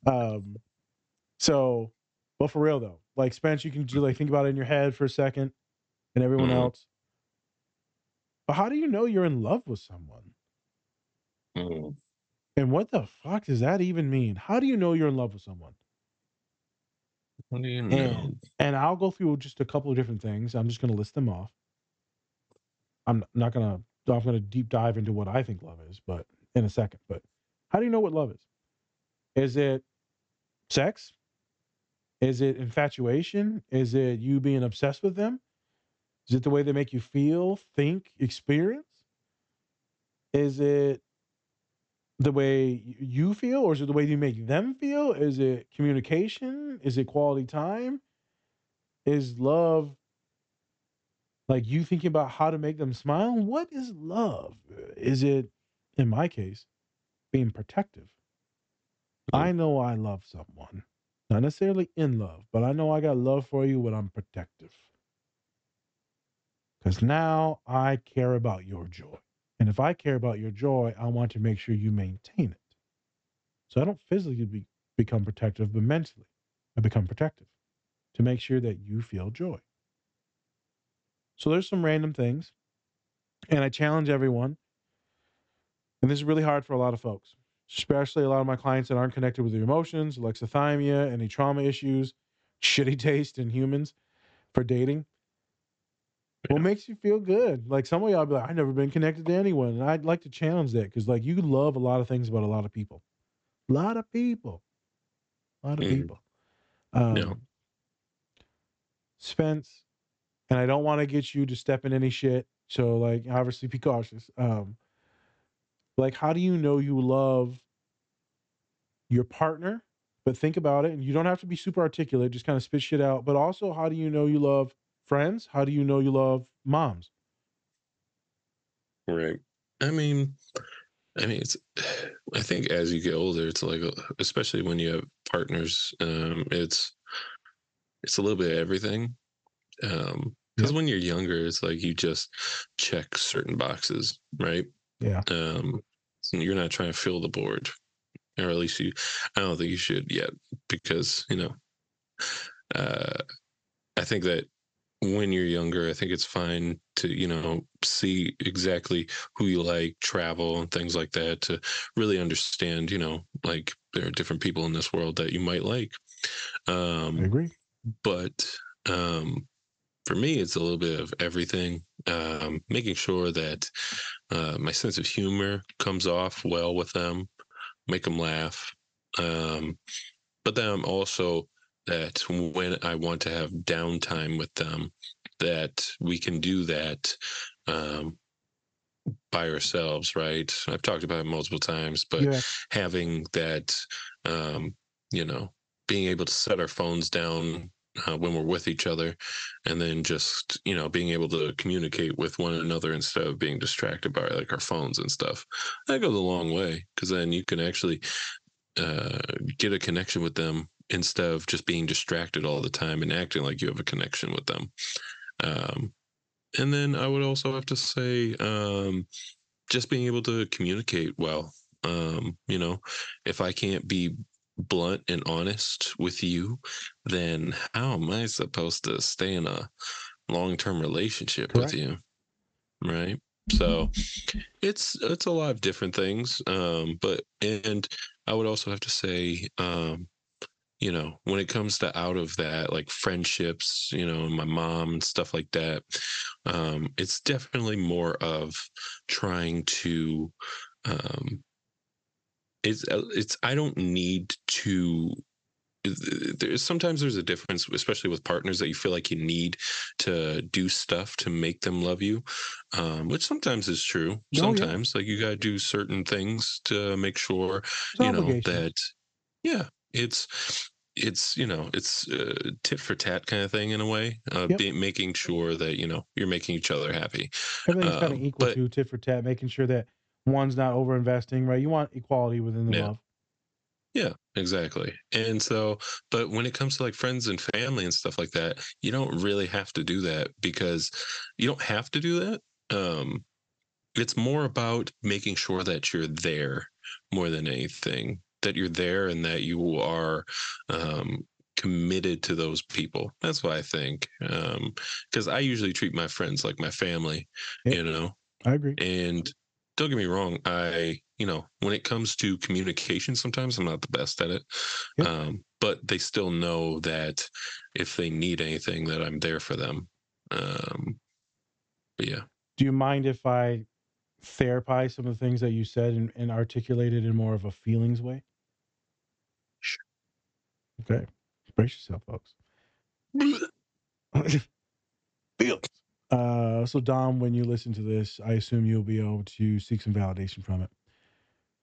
Um, so, but for real though, like Spence, you can do like think about it in your head for a second, and everyone Mhm. else. But how do you know you're in love with someone? mm, And what the fuck does that even mean? How do you know you're in love with someone? What do you know? And and I'll go through just a couple of different things. I'm just going to list them off. I'm not going to. I'm going to deep dive into what I think love is, but in a second. But how do you know what love is? Is it sex? Is it infatuation? Is it you being obsessed with them? Is it the way they make you feel, think, experience? Is it the way you feel, or is it the way you make them feel? Is it communication? Is it quality time? Is love like you thinking about how to make them smile? What is love? Is it, in my case, being protective? I know I love someone, not necessarily in love, but I know I got love for you when I'm protective. Because now I care about your joy. And if I care about your joy, I want to make sure you maintain it. So I don't physically be, become protective, but mentally I become protective to make sure that you feel joy. So there's some random things. And I challenge everyone. And this is really hard for a lot of folks, especially a lot of my clients that aren't connected with their emotions, alexithymia, any trauma issues, <laughs> shitty taste in humans for dating. What makes you feel good? Like some of y'all be like, I've never been connected to anyone. And I'd like to challenge that because like you love a lot of things about a lot of people. A lot of people. A lot of Mhm. people. Um, Yeah. Spence, and I don't want to get you to step in any shit. So like obviously be cautious. Um like how do you know you love your partner? But think about it, and you don't have to be super articulate, just kind of spit shit out. But also, how do you know you love friends? How do you know you love moms? Right. I mean, I mean, it's. <sighs> I think as you get older, it's like, uh, especially when you have partners, um, it's, it's a little bit of everything. Um, because when you're younger, it's like you just check certain boxes, right? Yeah. Um, you're not trying to fill the board, or at least you. I don't think you should yet, because you know, uh, I think that when you're younger, I think it's fine to, you know, see exactly who you like, travel and things like that to really understand, you know, like there are different people in this world that you might like. Um, I agree. But um, for me, it's a little bit of everything. Um, making sure that uh, my sense of humor comes off well with them, make them laugh. Um, but then I'm also that when I want to have downtime with them, that we can do that um, by ourselves, right? I've talked about it multiple times, but Yeah. having that, um, you know, being able to set our phones down uh, when we're with each other, and then just you know being able to communicate with one another instead of being distracted by like our phones and stuff. That goes a long way because then you can actually uh, get a connection with them instead of just being distracted all the time and acting like you have a connection with them. Um, and then I would also have to say, um, just being able to communicate well. Um, you know, if I can't be blunt and honest with you, then how am I supposed to stay in a long term relationship Correct. with you? Right. So it's it's a lot of different things. Um, but and I would also have to say, um, you know, when it comes to out of that, like friendships, you know, my mom and stuff like that, um, it's definitely more of trying to, um, it's, uh, it's, I don't need to, there's sometimes there's a difference, especially with partners that you feel like you need to do stuff to make them love you, um, which sometimes is true. Oh, yeah. Sometimes, like you got to do certain things to make sure It's you know that yeah it's it's you know it's uh, tit for tat kind of thing in a way uh, Yep. be, making sure that you know you're making each other happy Everything's kind of um, equal but- to tit for tat, making sure that one's not over investing, right? You want equality within the Yeah. love. yeah exactly and so but when it comes to like friends and family and stuff like that you don't really have to do that because you don't have to do that um it's more about making sure that you're there more than anything that you're there and that you are um committed to those people that's what i think um because i usually treat my friends like my family Yeah. you know I agree. and don't get me wrong, I, you know, when it comes to communication, sometimes I'm not the best at it. Yep. Um, but they still know that if they need anything, that I'm there for them. Um, but yeah. Do you mind if I therapize some of the things that you said and, and articulate it in more of a feelings way? Sure. Okay. Brace yourself, folks. <laughs> <laughs> Feelings. Uh, so Dom, when you listen to this, I assume you'll be able to seek some validation from it.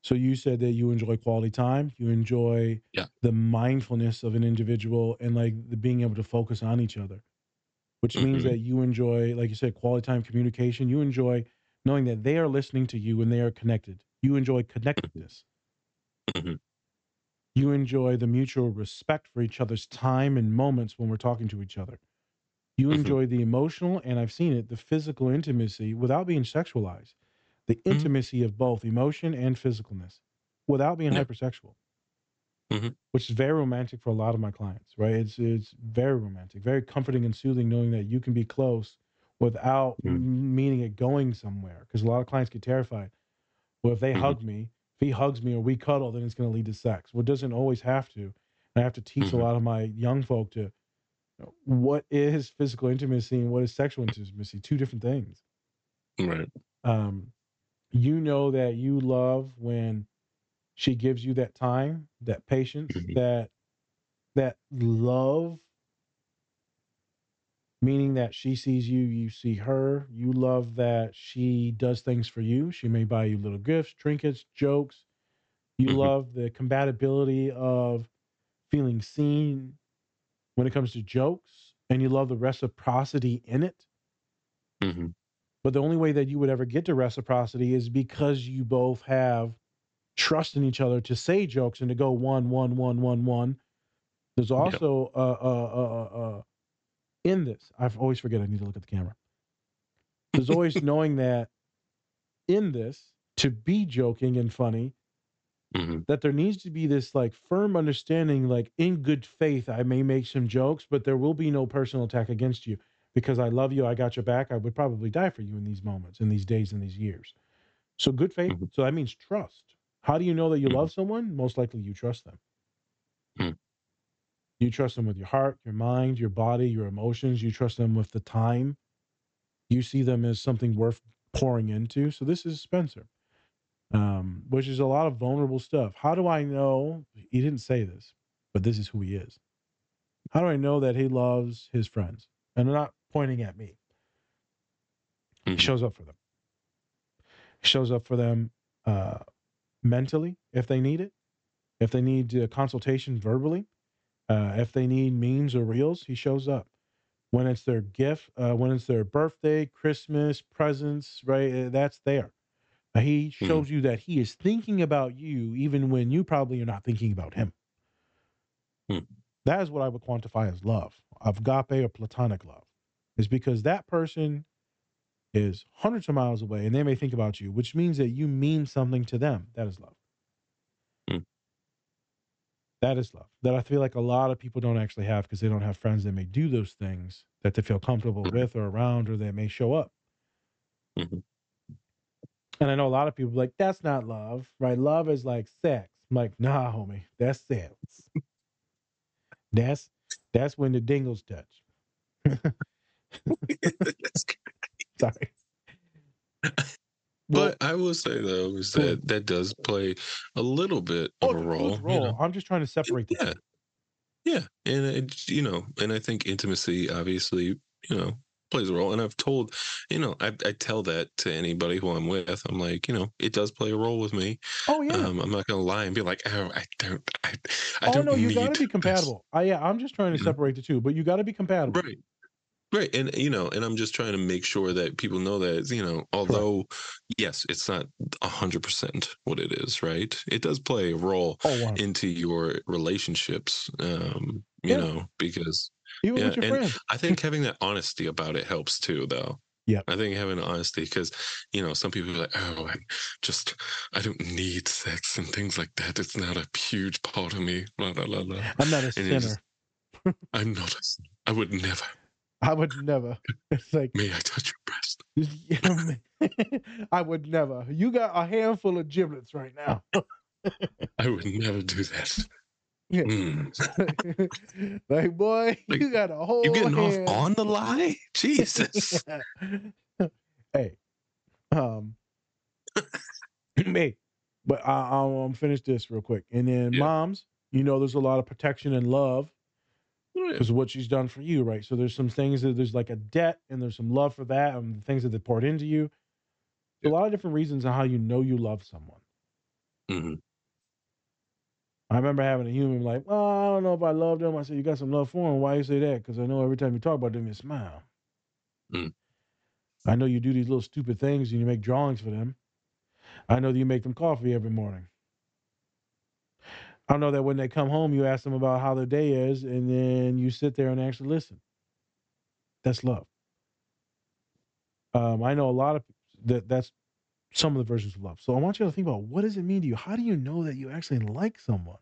So you said that you enjoy quality time, you enjoy Yeah. the mindfulness of an individual and like the being able to focus on each other, which means Mhm. that you enjoy, like you said, quality time communication. You enjoy knowing that they are listening to you and they are connected. You enjoy connectedness. Mhm. You enjoy the mutual respect for each other's time and moments when we're talking to each other. You Mhm. enjoy the emotional and I've seen it, the physical intimacy without being sexualized. The Mhm. intimacy of both emotion and physicalness without being Yeah. hypersexual. Mhm. Which is very romantic for a lot of my clients, right? It's it's very romantic, very comforting and soothing knowing that you can be close without Mm. m- meaning it going somewhere. Because a lot of clients get terrified. Well, if they Mhm. hug me, if he hugs me or we cuddle, then it's going to lead to sex. Well, it doesn't always have to. And I have to teach a lot of my young folk to what is physical intimacy and what is sexual intimacy, two different things. Right. Um, you know that you love when she gives you that time, that patience, Mhm. that that love meaning that she sees you, you see her. You love that she does things for you. She may buy you little gifts, trinkets, jokes. You Mhm. love the compatibility of feeling seen when it comes to jokes, and you love the reciprocity in it. hmm But the only way that you would ever get to reciprocity is because you both have trust in each other to say jokes and to go one, one, one, one, one. There's also uh, uh, uh, uh, in this. I always forget. I need to look at the camera. There's always <laughs> knowing that in this to be joking and funny hmm that there needs to be this like firm understanding like in good faith i may make some jokes but there will be no personal attack against you because I love you, I got your back. I would probably die for you in these moments, in these days, in these years. So good faith. Mhm. So that means trust. How do you know that you Mhm. love someone? Most likely you trust them. Mm. You trust them with your heart, your mind, your body, your emotions. You trust them with the time. You see them as something worth pouring into. So this is Spencer, um, which is a lot of vulnerable stuff. How do I know? He didn't say this, but this is who he is. How do I know that he loves his friends? And they're not pointing at me. He Mhm. shows up for them. He shows up for them uh, mentally if they need it, if they need a consultation verbally, uh, if they need memes or reels, he shows up. When it's their gift, uh, when it's their birthday, Christmas, presents, right? uh, That's there. He shows you that he is thinking about you even when you probably are not thinking about him. Hmm. That is what I would quantify as love, agape or platonic love, is because that person is hundreds of miles away and they may think about you, which means that you mean something to them. That is love. Hmm. That is love. That I feel like a lot of people don't actually have because they don't have friends that may do those things that they feel comfortable with or around or that may show up. Mhm. And I know a lot of people like, that's not love, right? Love is like sex. I'm like, nah, homie, that's sex. that's that's when the dingles touch. <laughs> Sorry. Well, But I will say though is that that does play a little bit oh, of it's a a role. you role. know? I'm just trying to separate the Yeah, yeah, and it, you know, and I think intimacy obviously, you know, plays a role. And I've told, you know, I, I tell that to anybody who I'm with. I'm like, you know, it does play a role with me. Oh yeah. Um, I'm not gonna lie and be like, oh, I don't, I, I oh don't no, you need got to be this." compatible. I yeah, I'm just trying to separate the two, but you got to be compatible. Right. Right. And you know, and I'm just trying to make sure that people know that, you know, although yes, it's not a hundred percent what it is, right? It does play a role Oh, wow. into your relationships. Um, you Yeah. know, because Even yeah, your and friends. I think having that honesty about it helps too, though. Yeah. I think having honesty because, you know, some people are like, oh, I just, I don't need sex and things like that. It's not a huge part of me. Blah, blah, blah, blah. I'm not a And sinner. just- I'm not a, I would never. I would never. <laughs> It's like May I touch your breast? <laughs> I would never. You got a handful of giblets right now. <laughs> I would never do that. Mm. <laughs> like, boy, <laughs> Like, you got a whole You getting hand. off on the lie? <laughs> Jesus. hey, um, <coughs> me, but I, I'll um, finish this real quick, and then Yeah. moms, you know, there's a lot of protection and love Oh, because of what she's done for you, right? So there's some things that there's like a debt, and there's some love for that, and the things that they poured into you. Yeah. A lot of different reasons on how you know you love someone. Mhm. I remember having a human like, "Well, I don't know if I love them." I said, "You got some love for them. Why you say that? Because I know every time you talk about them, you smile. Mm. I know you do these little stupid things and you make drawings for them. I know that you make them coffee every morning. I know that when they come home, you ask them about how their day is, and then you sit there and actually listen. That's love. Um, I know a lot of that. That's some of the versions of love. So I want you to think about what does it mean to you? How do you know that you actually like someone?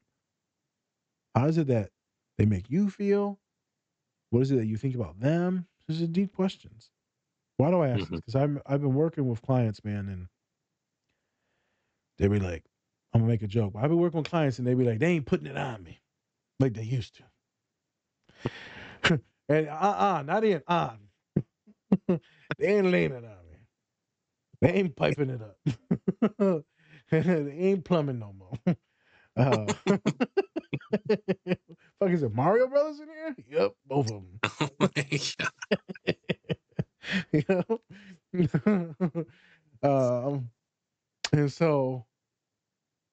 How is it that they make you feel? What is it that you think about them? These are deep questions. Why do I ask this? Mhm. Because I'm I've been working with clients, man, and they be like, I'm gonna make a joke. But I've been working with clients and they be like, they ain't putting it on me like they used to. <laughs> and uh uh not in on. they ain't laying it on me. They ain't piping it up. <laughs> they ain't plumbing no more. <laughs> Uh, <laughs> fuck is it Mario Brothers in here? Yep, both of them. Yeah. you know? um, and so,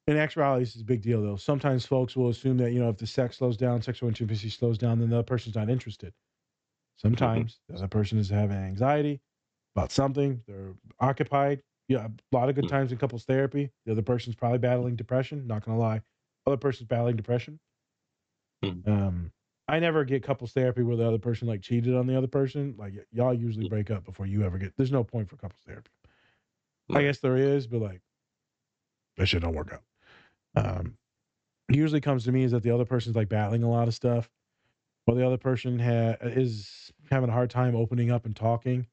in actuality, this is a big deal, though. Sometimes folks will assume that, you know, if the sex slows down, sexual intimacy slows down, then the other person's not interested. Sometimes the other person is having anxiety about something, they're occupied. Yeah, a lot of good Mm. times in couples therapy. The other person's probably battling depression, not going to lie. Other person's battling depression. Mm. Um, I never get couples therapy where the other person like cheated on the other person. Like y- y'all usually Mm. break up before you ever get. There's no point for couples therapy. I guess there is, but like that shit don't work out. Um, usually comes to me is that the other person's like battling a lot of stuff, or the other person ha- is having a hard time opening up and talking.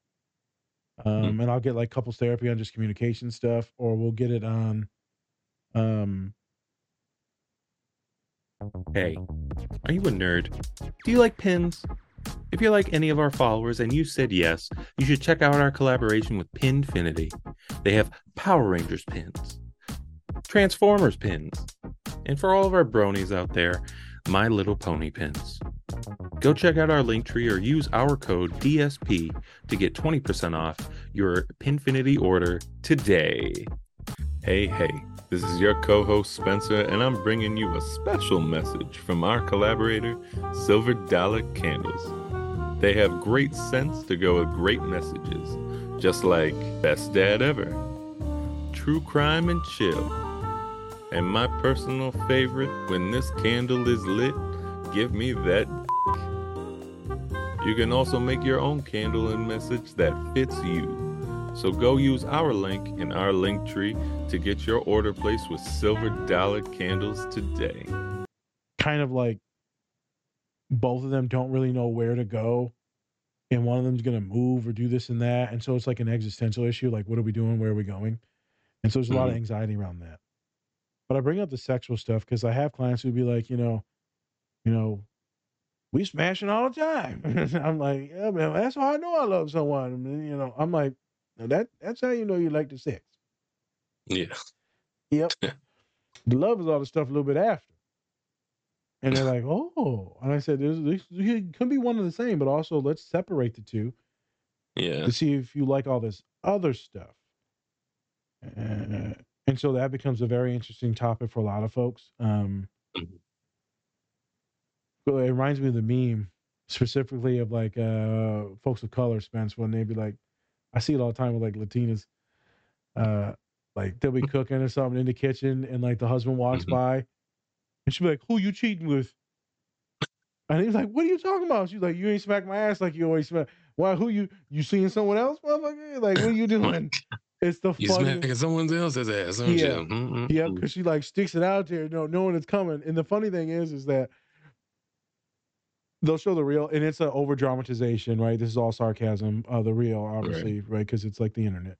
Um, Mhm. and I'll get like couples therapy on just communication stuff, or we'll get it on um Hey, are you a nerd? Do you like pins? If you're like any of our followers and you said yes, you should check out our collaboration with Pinfinity. They have Power Rangers pins, Transformers pins, and for all of our bronies out there, My Little Pony pins. Go check out our link tree or use our code DSP to get 20% off your Pinfinity order today. Hey, hey, this is your co host Spencer, and I'm bringing you a special message from our collaborator, Silver Dollar Candles. They have great scents to go with great messages, just like Best Dad Ever, True Crime and Chill, and my personal favorite, When This Candle Is Lit, Give Me That. You can also make your own candle and message that fits you. So go use our link in our link tree to get your order placed with Silver Dollar Candles today. kind of like both of them don't really know where to go and one of them's going to move or do this and that and so it's like an existential issue like what are we doing where are we going and so there's a lot of Mhm. anxiety around that but i bring up the sexual stuff because i have clients who'd be like you know you know we smashing all the time <laughs> i'm like yeah man that's how i know i love someone I mean, you know i'm like "Now that that's how you know you like the sex Yeah. Yep. <laughs> the love is all the stuff a little bit after. And they're like, oh. And I said, there's, this it could be one and the same, but also let's separate the two Yeah. to see if you like all this other stuff. Uh, and so that becomes a very interesting topic for a lot of folks. Um, Mhm. it reminds me of the meme, specifically of like uh, folks of color, Spence, when they be like, I see it all the time with like Latinas. Uh, like they'll be cooking or something in the kitchen, and like the husband walks Mhm. by, and she'll be like, "Who you cheating with?" And he's like, "What are you talking about?" She's like, "You ain't smack my ass like you always smack. Why? Who you? You seeing someone else, motherfucker? Like, what are you <laughs> doing?" It's the You funniest. smacking someone else's ass, Yeah. you? Mm-mm. Yeah, because she like sticks it out there, no, knowing it's coming. And the funny thing is, is that they'll show the real, and it's an over dramatization, right? This is all sarcasm. Uh, the real, obviously, right? Because it's like the internet.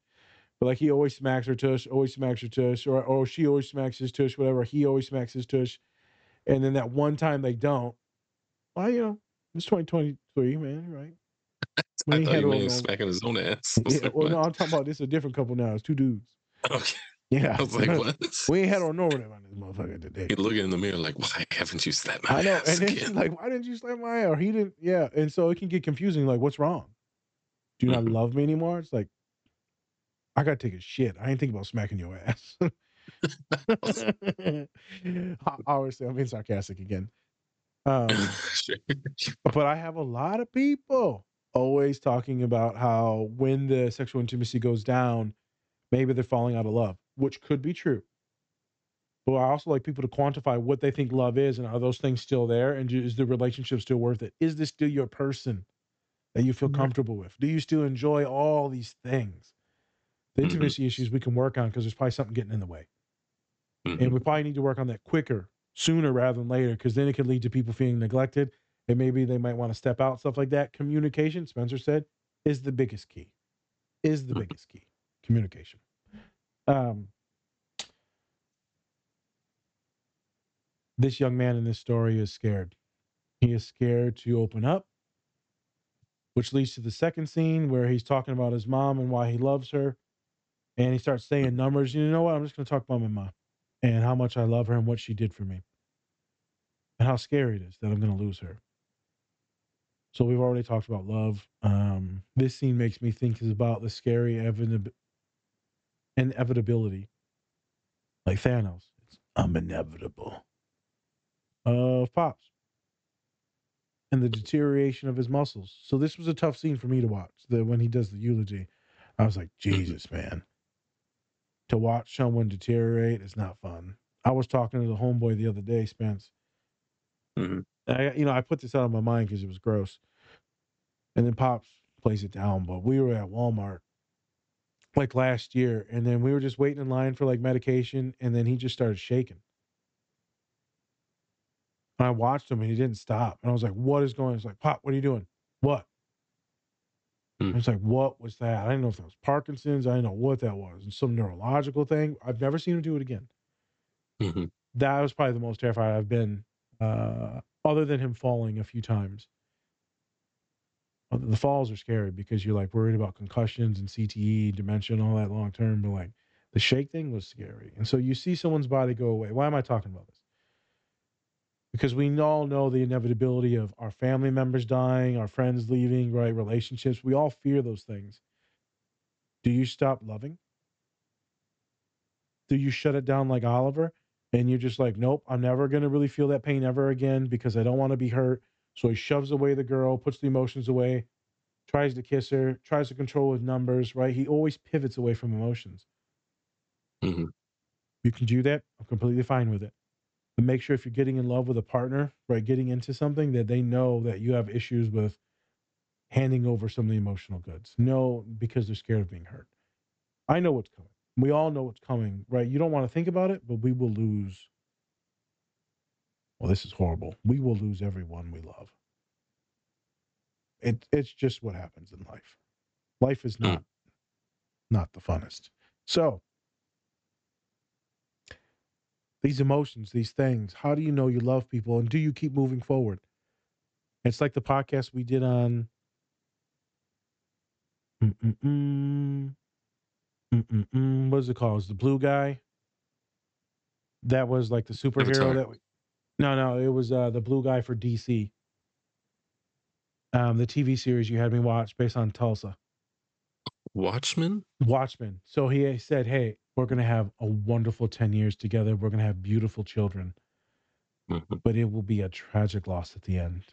But like he always smacks her tush, always smacks her tush, or or she always smacks his tush, whatever. He always smacks his tush, and then that one time they don't. Well, you know, it's 2023, man, right? <laughs> I thought hetero meant smacking his own ass. Yeah, like, <laughs> well, no. I'm talking about this is a different couple now. It's two dudes. Okay. Yeah, I was like, <laughs> what? we ain't heteronormative on this motherfucker today. He'd looking in the mirror like, why haven't you slapped my I know. ass And then again? <laughs> like, why didn't you slap my ass? Or he didn't. Yeah. And so it can get confusing. Like, what's wrong? Do you not Mhm. love me anymore? It's like, I got to take a shit. I ain't thinking about smacking your ass. I I always say, I'm being sarcastic again. Um, <laughs> Sure. but I have a lot of people always talking about how when the sexual intimacy goes down, maybe they're falling out of love, which could be true. But I also like people to quantify what they think love is and are those things still there? And is the relationship still worth it? Is this still your person that you feel mm-hmm. comfortable with? Do you still enjoy all these things? The Mhm. intimacy issues we can work on because there's probably something getting in the way. And mm-hmm. we probably need to work on that quicker, sooner rather than later, because then it could lead to people feeling neglected. And maybe they might want to step out, stuff like that. Communication, Spencer said, is the biggest key. Is the mm-hmm. biggest key. Communication. Um, this young man in this story is scared. He is scared to open up, which leads to the second scene where he's talking about his mom and why he loves her. And he starts saying numbers. You know what? I'm just going to talk about my mom and how much I love her and what she did for me, and how scary it is that I'm going to lose her. So we've already talked about love. Um, this scene makes me think is about the scary inevitability, like Thanos. It's I'm inevitable. Of pops and the deterioration of his muscles. So this was a tough scene for me to watch. That when he does the eulogy, I was like, Jesus, <clears throat> man. To watch someone deteriorate is not fun. I was talking to the homeboy the other day, Spence. Mhm. I, you know, I put this out of my mind because it was gross. And then Pops plays it down. But we were at Walmart like last year, and then we were just waiting in line for like medication, and then he just started shaking. And I watched him, and he didn't stop. And I was like, "What is going?" on? He's like, "Pop, what are you doing?" What? I was like, what was that? I didn't know if that was Parkinson's. I didn't know what that was. And some neurological thing. I've never seen him do it again. hmm That was probably the most terrified I've been, uh, other than him falling a few times. The falls are scary because you're like worried about concussions and CTE, dementia, and all that long term. But like the shake thing was scary. And so you see someone's body go away. Why am I talking about this? Because we all know the inevitability of our family members dying, our friends leaving, right? Relationships. We all fear those things. Do you stop loving? Do you shut it down like Oliver? And you're just like, nope, I'm never going to really feel that pain ever again because I don't want to be hurt. So he shoves away the girl, puts the emotions away, tries to kiss her, tries to control his numbers, right? He always pivots away from emotions. hmm You can do that. I'm completely fine with it. But make sure if you're getting in love with a partner, right, getting into something that they know that you have issues with handing over some of the emotional goods. No, because they're scared of being hurt. I know what's coming. We all know what's coming, right? You don't want to think about it, but we will lose. Well, this is horrible. We will lose everyone we love. It it's just what happens in life. Life is hmm. not not the funnest. So, these emotions, these things, how do you know you love people and do you keep moving forward? It's like the podcast we did on Mm-mm-mm. Mm-mm-mm. what is it called? Was the blue guy. That was like the superhero Avatar. that we, no, no, it was uh the blue guy for DC. Um, the TV series you had me watch based on Tulsa. Watchmen. Watchmen. So he said, Hey, we're gonna have a wonderful 10 years together. We're gonna have beautiful children, hmm but it will be a tragic loss at the end.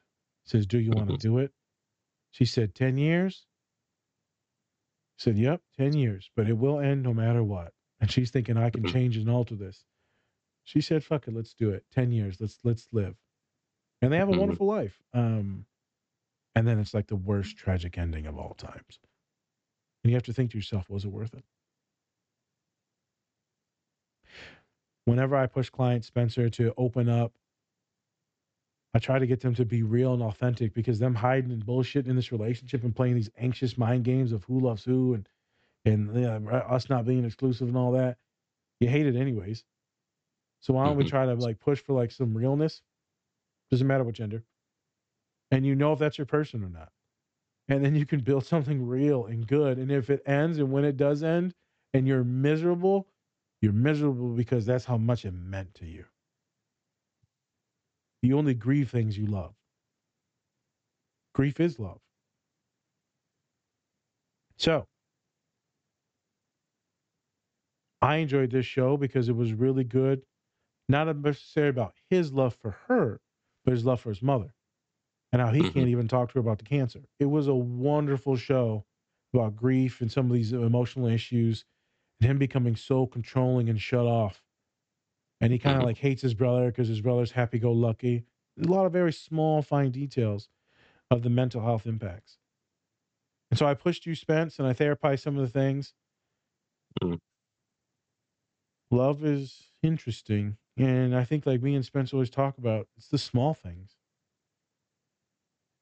He says, Do you want to Mhm. do it? She said, 10 years? He said, Yep, 10 years, but it will end no matter what. And she's thinking, I can Mhm. change and alter this. She said, Fuck it, let's do it. 10 years, let's let's live. And they have a Mhm. wonderful life. Um, and then it's like the worst tragic ending of all times. And you have to think to yourself, was it worth it? Whenever I push client Spencer to open up, I try to get them to be real and authentic because them hiding and bullshit in this relationship and playing these anxious mind games of who loves who and and yeah, us not being exclusive and all that, you hate it anyways. So why don't we Mhm. try to like push for like some realness? Doesn't matter what gender. And you know if that's your person or not. And then you can build <laughs> something real and good. And if it ends and when it does end and you're miserable, you're miserable because that's how much it meant to you. You only grieve things you love. Grief is love. So, I enjoyed this show because it was really good. Not necessarily about his love for her, but his love for his mother and how he Mhm. can't even talk to her about the cancer. It was a wonderful show about grief and some of these emotional issues and him becoming so controlling and shut off. And he kind of Mhm. like hates his brother because his brother's happy go lucky. A lot of very small, fine details of the mental health impacts. And so I pushed you, Spence, and I therapized some of the things. Mhm. Love is interesting. And I think, like me and Spence always talk about, it's the small things.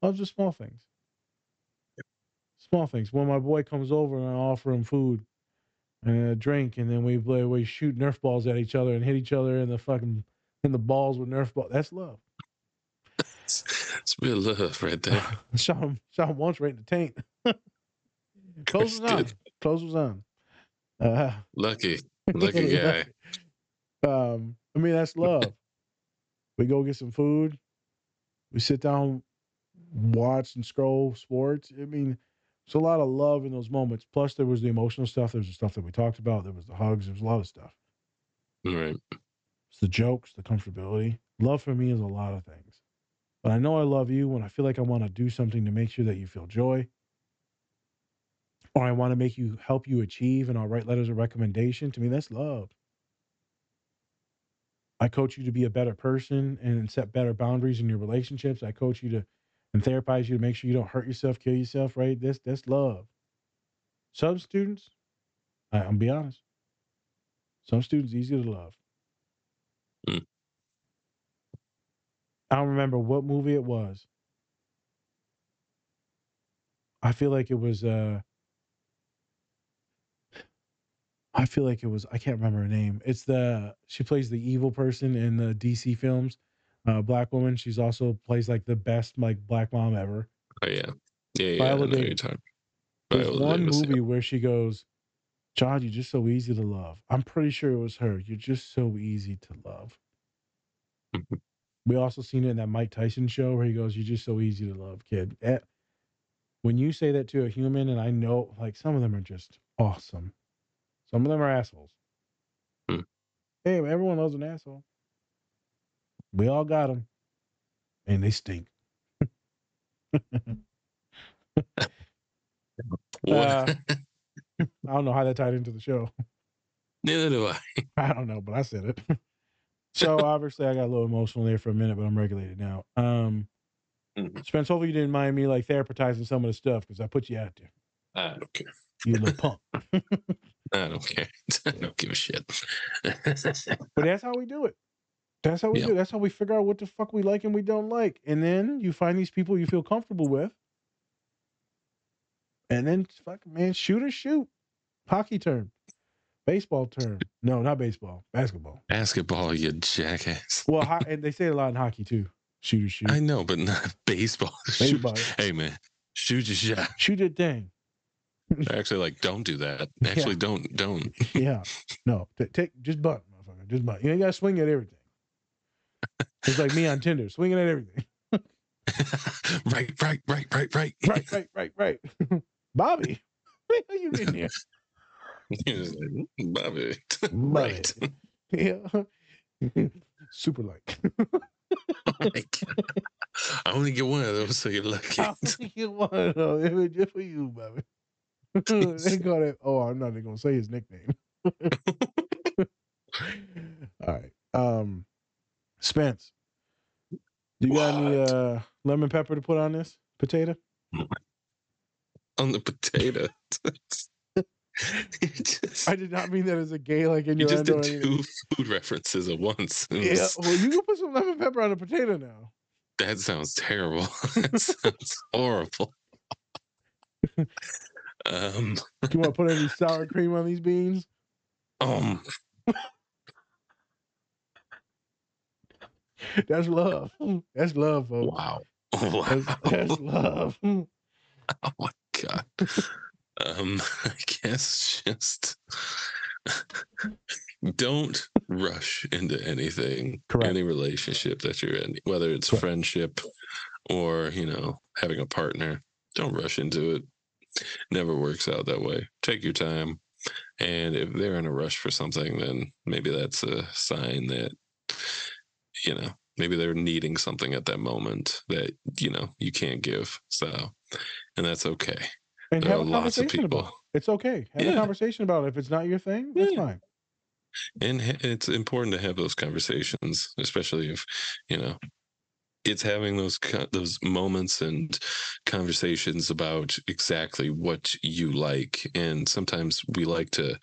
Love's the small things. Small things. When my boy comes over and I offer him food and a drink, and then we play, we shoot Nerf balls at each other and hit each other in the fucking in the balls with Nerf ball. That's love. It's, it's real love right there. <laughs> shot him, shot him once right in the taint. <laughs> Clothes was on. Clothes was on. Uh, <laughs> Lucky, lucky guy. um, I mean, that's love. we go get some food. We sit down, watch and scroll sports. I mean, it's a lot of love in those moments. Plus, there was the emotional stuff. There was the stuff that we talked about. There was the hugs. There was a lot of stuff. Right. It's the jokes, the comfortability. Love for me is a lot of things. But I know I love you when I feel like I want to do something to make sure that you feel joy. Or I want to make you help you achieve and I'll write letters of recommendation. To me, that's love. I coach you to be a better person and set better boundaries in your relationships. I coach you to and therapize you to make sure you don't hurt yourself, kill yourself, right? This that's love. Some students, I, I'm be honest. Some students easy to love. Mm. I don't remember what movie it was. I feel like it was uh I feel like it was I can't remember her name. It's the she plays the evil person in the DC films. Uh black woman. She's also plays like the best like black mom ever. Oh yeah, yeah, yeah. I Viola know who you're Davis. There's Viola one Davis, yeah. movie where she goes, John, you're just so easy to love. I'm pretty sure it was her. You're just so easy to love. Mhm. We also seen it in that Mike Tyson show where he goes, You're just so easy to love, kid. Eh, When you say that to a human, and I know like some of them are just awesome. Some of them are assholes. Hmm. Hey, everyone loves an asshole. We all got them. And they stink. <laughs> Uh, <laughs> I don't know how that tied into the show. Neither do I. <laughs> I don't know, but I said it. so obviously I got a little emotional there for a minute, but I'm regulated now. Um Mhm. Spence, hopefully you didn't mind me like therapizing some of the stuff because I put you out there. I don't care. You little punk. I don't care. <laughs> I don't give a shit. <laughs> But that's how we do it. That's how we Yeah. do. it. That's how we figure out what the fuck we like and we don't like. And then you find these people you feel comfortable with. And then fuck man, shoot or shoot. Hockey term. Baseball term. No, not baseball. Basketball. Basketball, you jackass. Well, <laughs> ho- and they say it a lot in hockey too. Shoot or shoot. I know, but not baseball. Shoot- Hey man, shoot your shot. Shoot your thing. <laughs> Actually, like, don't do that. Actually, don't, don't. <laughs> Yeah. No. t- take just bunt, motherfucker. Just bunt. You ain't gotta swing at everything. <laughs> It's like me on Tinder, swinging at everything. right, right, right, right, right. Right, right, right, right. Bobby, where are you in here? Like, "Mm, Bobby. Right. Yeah. Super like. Oh. I only get one of those, so you're lucky. I only get one of those. It was just for you, Bobby. <laughs> they <laughs> call that. Oh, I'm not even gonna say his nickname. <laughs> All right. Um, Spence, do you got any uh lemon pepper to put on this potato? On the potato. just, I did not mean that as a gay like in you just did or anything. two food references at once. Yeah, was- well, you can put some lemon pepper on a potato now. That sounds terrible. that sounds horrible. Um, You want to put any <laughs> sour cream on these beans? um, <laughs> That's love. That's love, folks. wow. <laughs> That's, that's love. Oh my god. Um, I guess just don't rush into anything, Correct. any relationship that you're in, whether it's Correct. friendship or you know having a partner. Don't rush into it. Never works out that way. Take your time, and if they're in a rush for something, then maybe that's a sign that you know maybe they're needing something at that moment that you know you can't give. So, and that's okay. And There have are a lots of conversation about people. it. It's okay. Have a conversation about it. If it's not your thing, that's Yeah. fine. and it's important to have those conversations especially if you know it's having those those moments and conversations about exactly what you like and sometimes we like to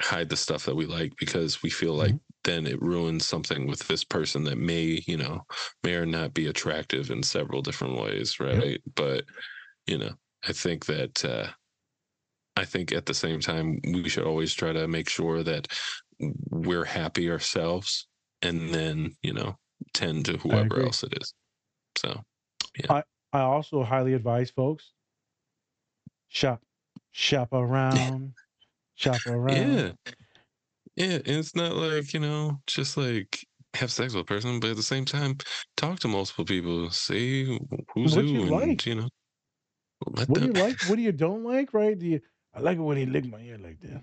hide the stuff that we like because we feel like then it ruins something with this person that may you know may or not be attractive in several different ways right? But you know i think that uh I think at the same time, we should always try to make sure that we're happy ourselves and then, you know, tend to whoever else it is. So, yeah. I I also highly advise folks shop, shop <laughs> around, shop around. yeah. Yeah. And it's not like, you know, just like have sex with a person, but at the same time, talk to multiple people, see who's What who, you and, like. you know, What do you like? What do you don't like? Right? Do you? I like it when he lick my ear like that.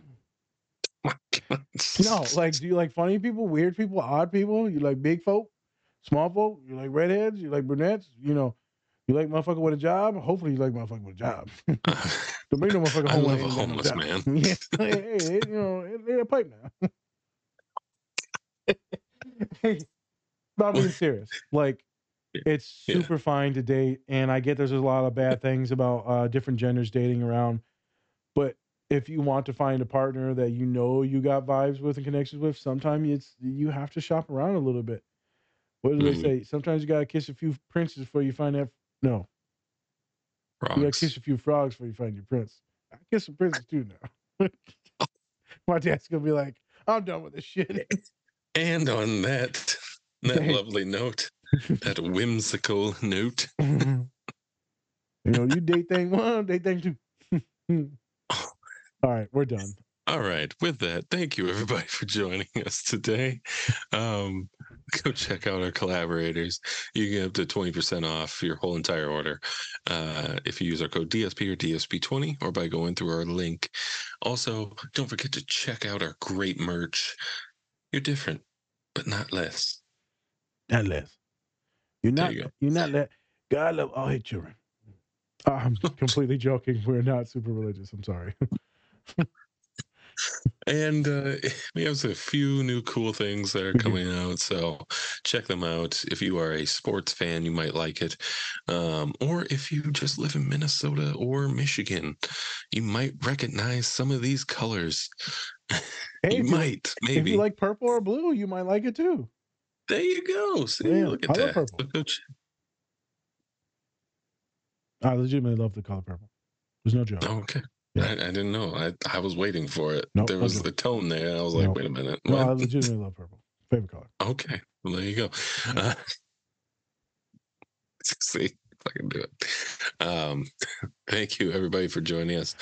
<laughs> No, like, do you like funny people, weird people, odd people? You like big folk, small folk? You like redheads? You like brunettes? You know, you like motherfucker with a job? Hopefully, you like motherfucker with a job. <laughs> Don't bring no motherfucker I home. love when a he ain't got no homeless man. <laughs> Yeah, <laughs> hey, hey, you know, they a pipe now. Not being serious. Like, Yeah. it's Yeah. super fine to date, and I get there's a lot of bad things about uh, different genders dating around, but if you want to find a partner that you know you got vibes with and connections with, sometimes it's you have to shop around a little bit. What do they say? Sometimes you gotta kiss a few princes before you find that. No, You gotta kiss a few frogs before you find your prince. I kiss some princes too now. <laughs> My dad's gonna be like, I'm done with this shit. And on that that <laughs> lovely note, that whimsical note, <laughs> you know, you date thing one, date thing two. All right, we're done. All right. With that, thank you everybody for joining us today. Um, <laughs> go check out our collaborators. You can get up to 20% off your whole entire order uh, if you use our code DSP or DSP20 or by going through our link. Also, don't forget to check out our great merch. You're different, but not less. Not less. You're not. you you're not let God love all his children. I'm <laughs> completely joking. We're not super religious. I'm sorry. <laughs> And uh, <laughs> we have a few new cool things that are do. coming out. So check them out. If you are a sports fan, you might like it. Um, or if you just live in Minnesota or Michigan, you might recognize some of these colors. <laughs> Hey, you if might, If maybe. you like purple or blue, you might like it too. there you go. See, Yeah, look I at love that. purple. Look I legitimately love the color purple. There's no joke. okay. Yeah. I, I didn't know. I, I was waiting for it. Nope, there was the tone there. I was like, Nope. wait a minute. No, I legitimately love purple. Favorite color. Okay, well, there you go. Uh, <laughs> see, if I can do it. Um, thank you, everybody, for joining us.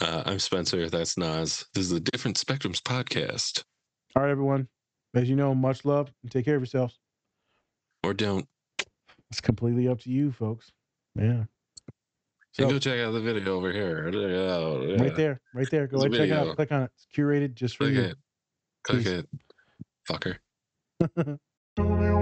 Uh, I'm Spencer. That's Naz. This is the Different Spectrums podcast. All right, everyone. As you know, much love and take care of yourselves. Or don't. It's completely up to you, folks. Yeah. You So, go check out the video over here. Out, yeah. right there, right there. Go ahead, check it out. Click on it. It's curated just for Click you. it. Click Peace. it. Fucker. <laughs>